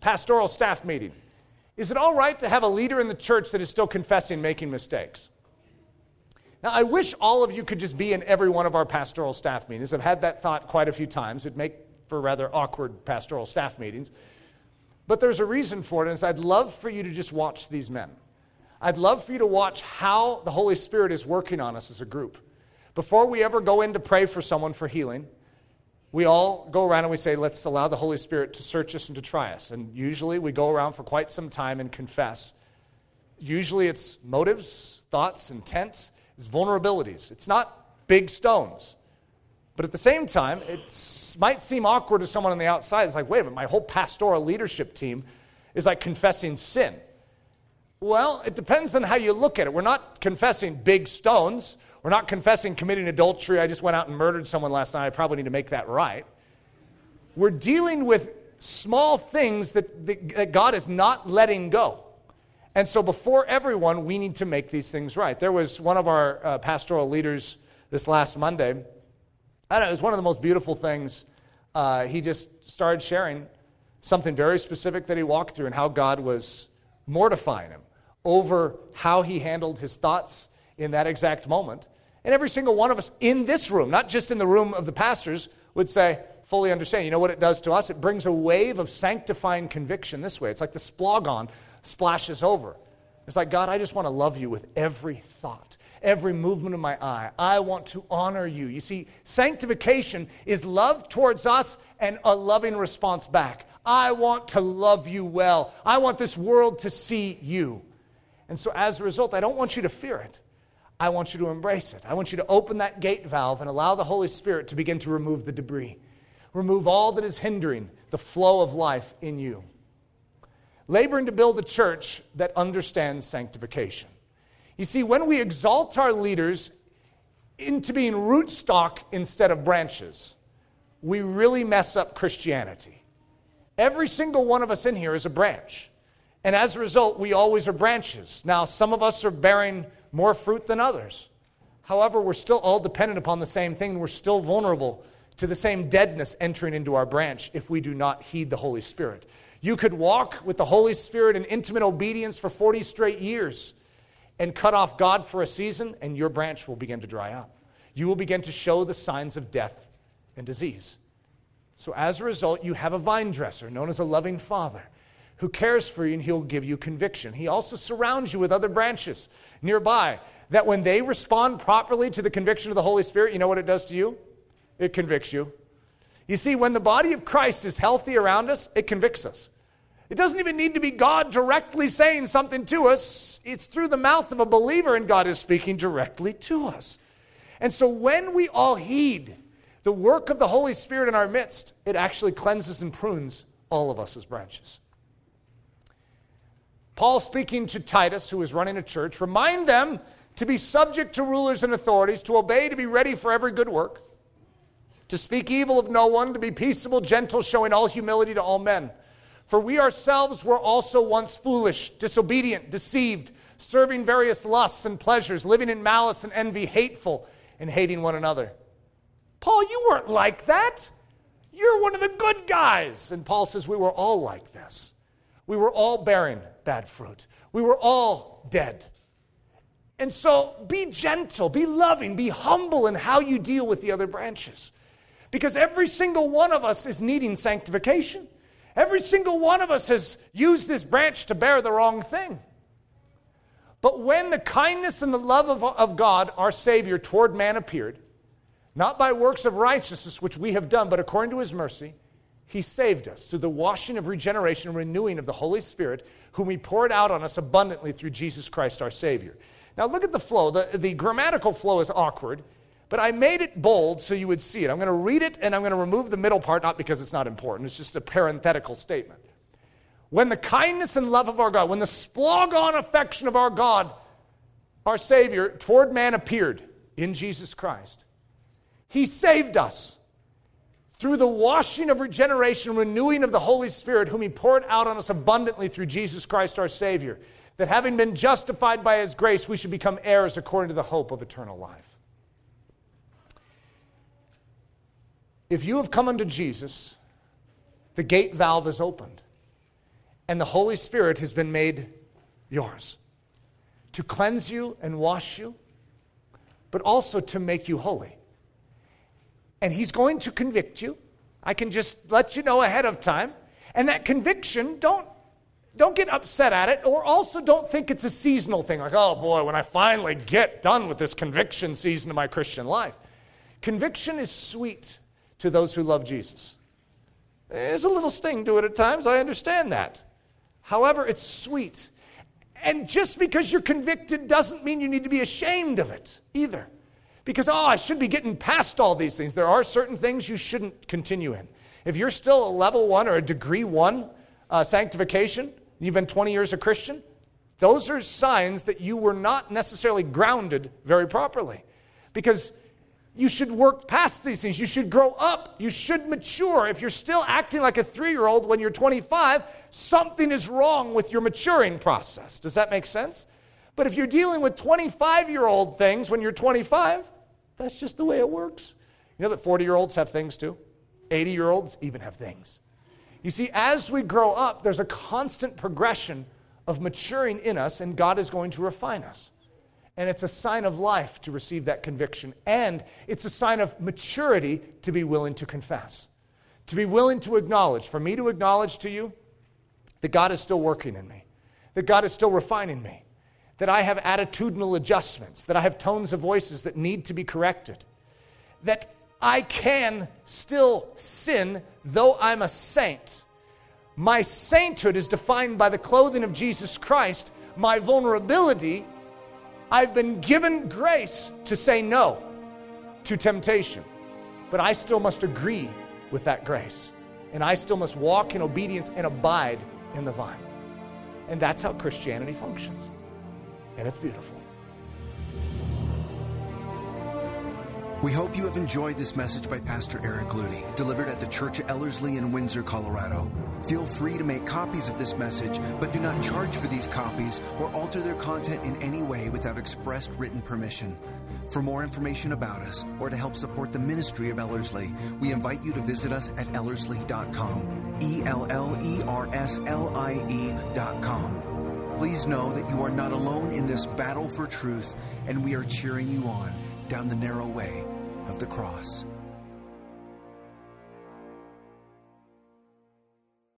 [SPEAKER 2] Pastoral staff meeting. Is it all right to have a leader in the church that is still confessing making mistakes? Now, I wish all of you could just be in every one of our pastoral staff meetings. I've had that thought quite a few times. It'd make for rather awkward pastoral staff meetings. But there's a reason for it, and I'd love for you to just watch these men. I'd love for you to watch how the Holy Spirit is working on us as a group. Before we ever go in to pray for someone for healing, we all go around and we say, let's allow the Holy Spirit to search us and to try us. And usually we go around for quite some time and confess. Usually it's motives, thoughts, intent, it's vulnerabilities. It's not big stones. But at the same time, it might seem awkward to someone on the outside. It's like, wait a minute, my whole pastoral leadership team is like confessing sin. Well, it depends on how you look at it. We're not confessing big stones. We're not confessing committing adultery. I just went out and murdered someone last night. I probably need to make that right. We're dealing with small things that, that God is not letting go. And so, before everyone, we need to make these things right. There was one of our uh, pastoral leaders this last Monday I don't know, it was one of the most beautiful things. Uh, he just started sharing something very specific that he walked through and how God was mortifying him over how he handled his thoughts in that exact moment. And every single one of us in this room, not just in the room of the pastors, would say, fully understand. You know what it does to us? It brings a wave of sanctifying conviction this way. It's like the splanchnon splashes over. It's like, God, I just want to love you with every thought, every movement of my eye. I want to honor you. You see, sanctification is love towards us and a loving response back. I want to love you well. I want this world to see you. And so, as a result, I don't want you to fear it. I want you to embrace it. I want you to open that gate valve and allow the Holy Spirit to begin to remove the debris, remove all that is hindering the flow of life in you. Laboring to build a church that understands sanctification. You see, when we exalt our leaders into being rootstock instead of branches, we really mess up Christianity. Every single one of us in here is a branch. And as a result, we always are branches. Now, some of us are bearing more fruit than others. However, we're still all dependent upon the same thing. We're still vulnerable to the same deadness entering into our branch if we do not heed the Holy Spirit. You could walk with the Holy Spirit in intimate obedience for 40 straight years and cut off God for a season, and your branch will begin to dry up. You will begin to show the signs of death and disease. So, as a result, you have a vine dresser known as a loving father who cares for you and he'll give you conviction. He also surrounds you with other branches nearby that when they respond properly to the conviction of the Holy Spirit, you know what it does to you? It convicts you. You see, when the body of Christ is healthy around us, it convicts us. It doesn't even need to be God directly saying something to us, it's through the mouth of a believer, and God is speaking directly to us. And so when we all heed the work of the Holy Spirit in our midst, it actually cleanses and prunes all of us as branches. Paul, speaking to Titus, who is running a church, remind them to be subject to rulers and authorities, to obey, to be ready for every good work, to speak evil of no one, to be peaceable, gentle, showing all humility to all men. For we ourselves were also once foolish, disobedient, deceived, serving various lusts and pleasures, living in malice and envy, hateful, and hating one another. Paul, you weren't like that. You're one of the good guys. And Paul says, We were all like this. We were all bearing bad fruit. We were all dead. And so be gentle, be loving, be humble in how you deal with the other branches. Because every single one of us is needing sanctification. Every single one of us has used this branch to bear the wrong thing. But when the kindness and the love of, of God, our Savior, toward man appeared, not by works of righteousness which we have done, but according to his mercy, he saved us through the washing of regeneration and renewing of the Holy Spirit, whom he poured out on us abundantly through Jesus Christ our Savior. Now look at the flow. The, the grammatical flow is awkward, but I made it bold so you would see it. I'm going to read it and I'm going to remove the middle part, not because it's not important, it's just a parenthetical statement. When the kindness and love of our God, when the splanchnon affection of our God, our Savior, toward man appeared in Jesus Christ, He saved us through the washing of regeneration, renewing of the Holy Spirit, whom He poured out on us abundantly through Jesus Christ our Savior, that having been justified by His grace, we should become heirs according to the hope of eternal life. If you have come unto Jesus, the gate valve is opened and the Holy Spirit has been made yours to cleanse you and wash you, but also to make you holy. And He's going to convict you. I can just let you know ahead of time. And that conviction, don't, don't get upset at it, or also don't think it's a seasonal thing, like, oh boy, when I finally get done with this conviction season of my Christian life. Conviction is sweet to those who love Jesus. There's a little sting to it at times, I understand that. However, it's sweet. And just because you're convicted doesn't mean you need to be ashamed of it either. Because, oh, I should be getting past all these things. There are certain things you shouldn't continue in. If you're still a level one or a degree one uh, sanctification, you've been 20 years a Christian, those are signs that you were not necessarily grounded very properly. Because you should work past these things. You should grow up. You should mature. If you're still acting like a three year old when you're 25, something is wrong with your maturing process. Does that make sense? But if you're dealing with 25 year old things when you're 25, that's just the way it works. You know that 40 year olds have things too? 80 year olds even have things. You see, as we grow up, there's a constant progression of maturing in us, and God is going to refine us. And it's a sign of life to receive that conviction. And it's a sign of maturity to be willing to confess, to be willing to acknowledge, for me to acknowledge to you that God is still working in me, that God is still refining me, that I have attitudinal adjustments, that I have tones of voices that need to be corrected, that I can still sin though I'm a saint. My sainthood is defined by the clothing of Jesus Christ. My vulnerability I've been given grace to say no to temptation, but I still must agree with that grace. And I still must walk in obedience and abide in the vine. And that's how Christianity functions. And it's beautiful.
[SPEAKER 1] We hope you have enjoyed this message by Pastor Eric Ludy, delivered at the Church of Ellerslie in Windsor, Colorado. Feel free to make copies of this message, but do not charge for these copies or alter their content in any way without expressed written permission. For more information about us or to help support the ministry of Ellerslie, we invite you to visit us at ellerslie.com. E L L E R S L I E.com. Please know that you are not alone in this battle for truth, and we are cheering you on down the narrow way of the cross.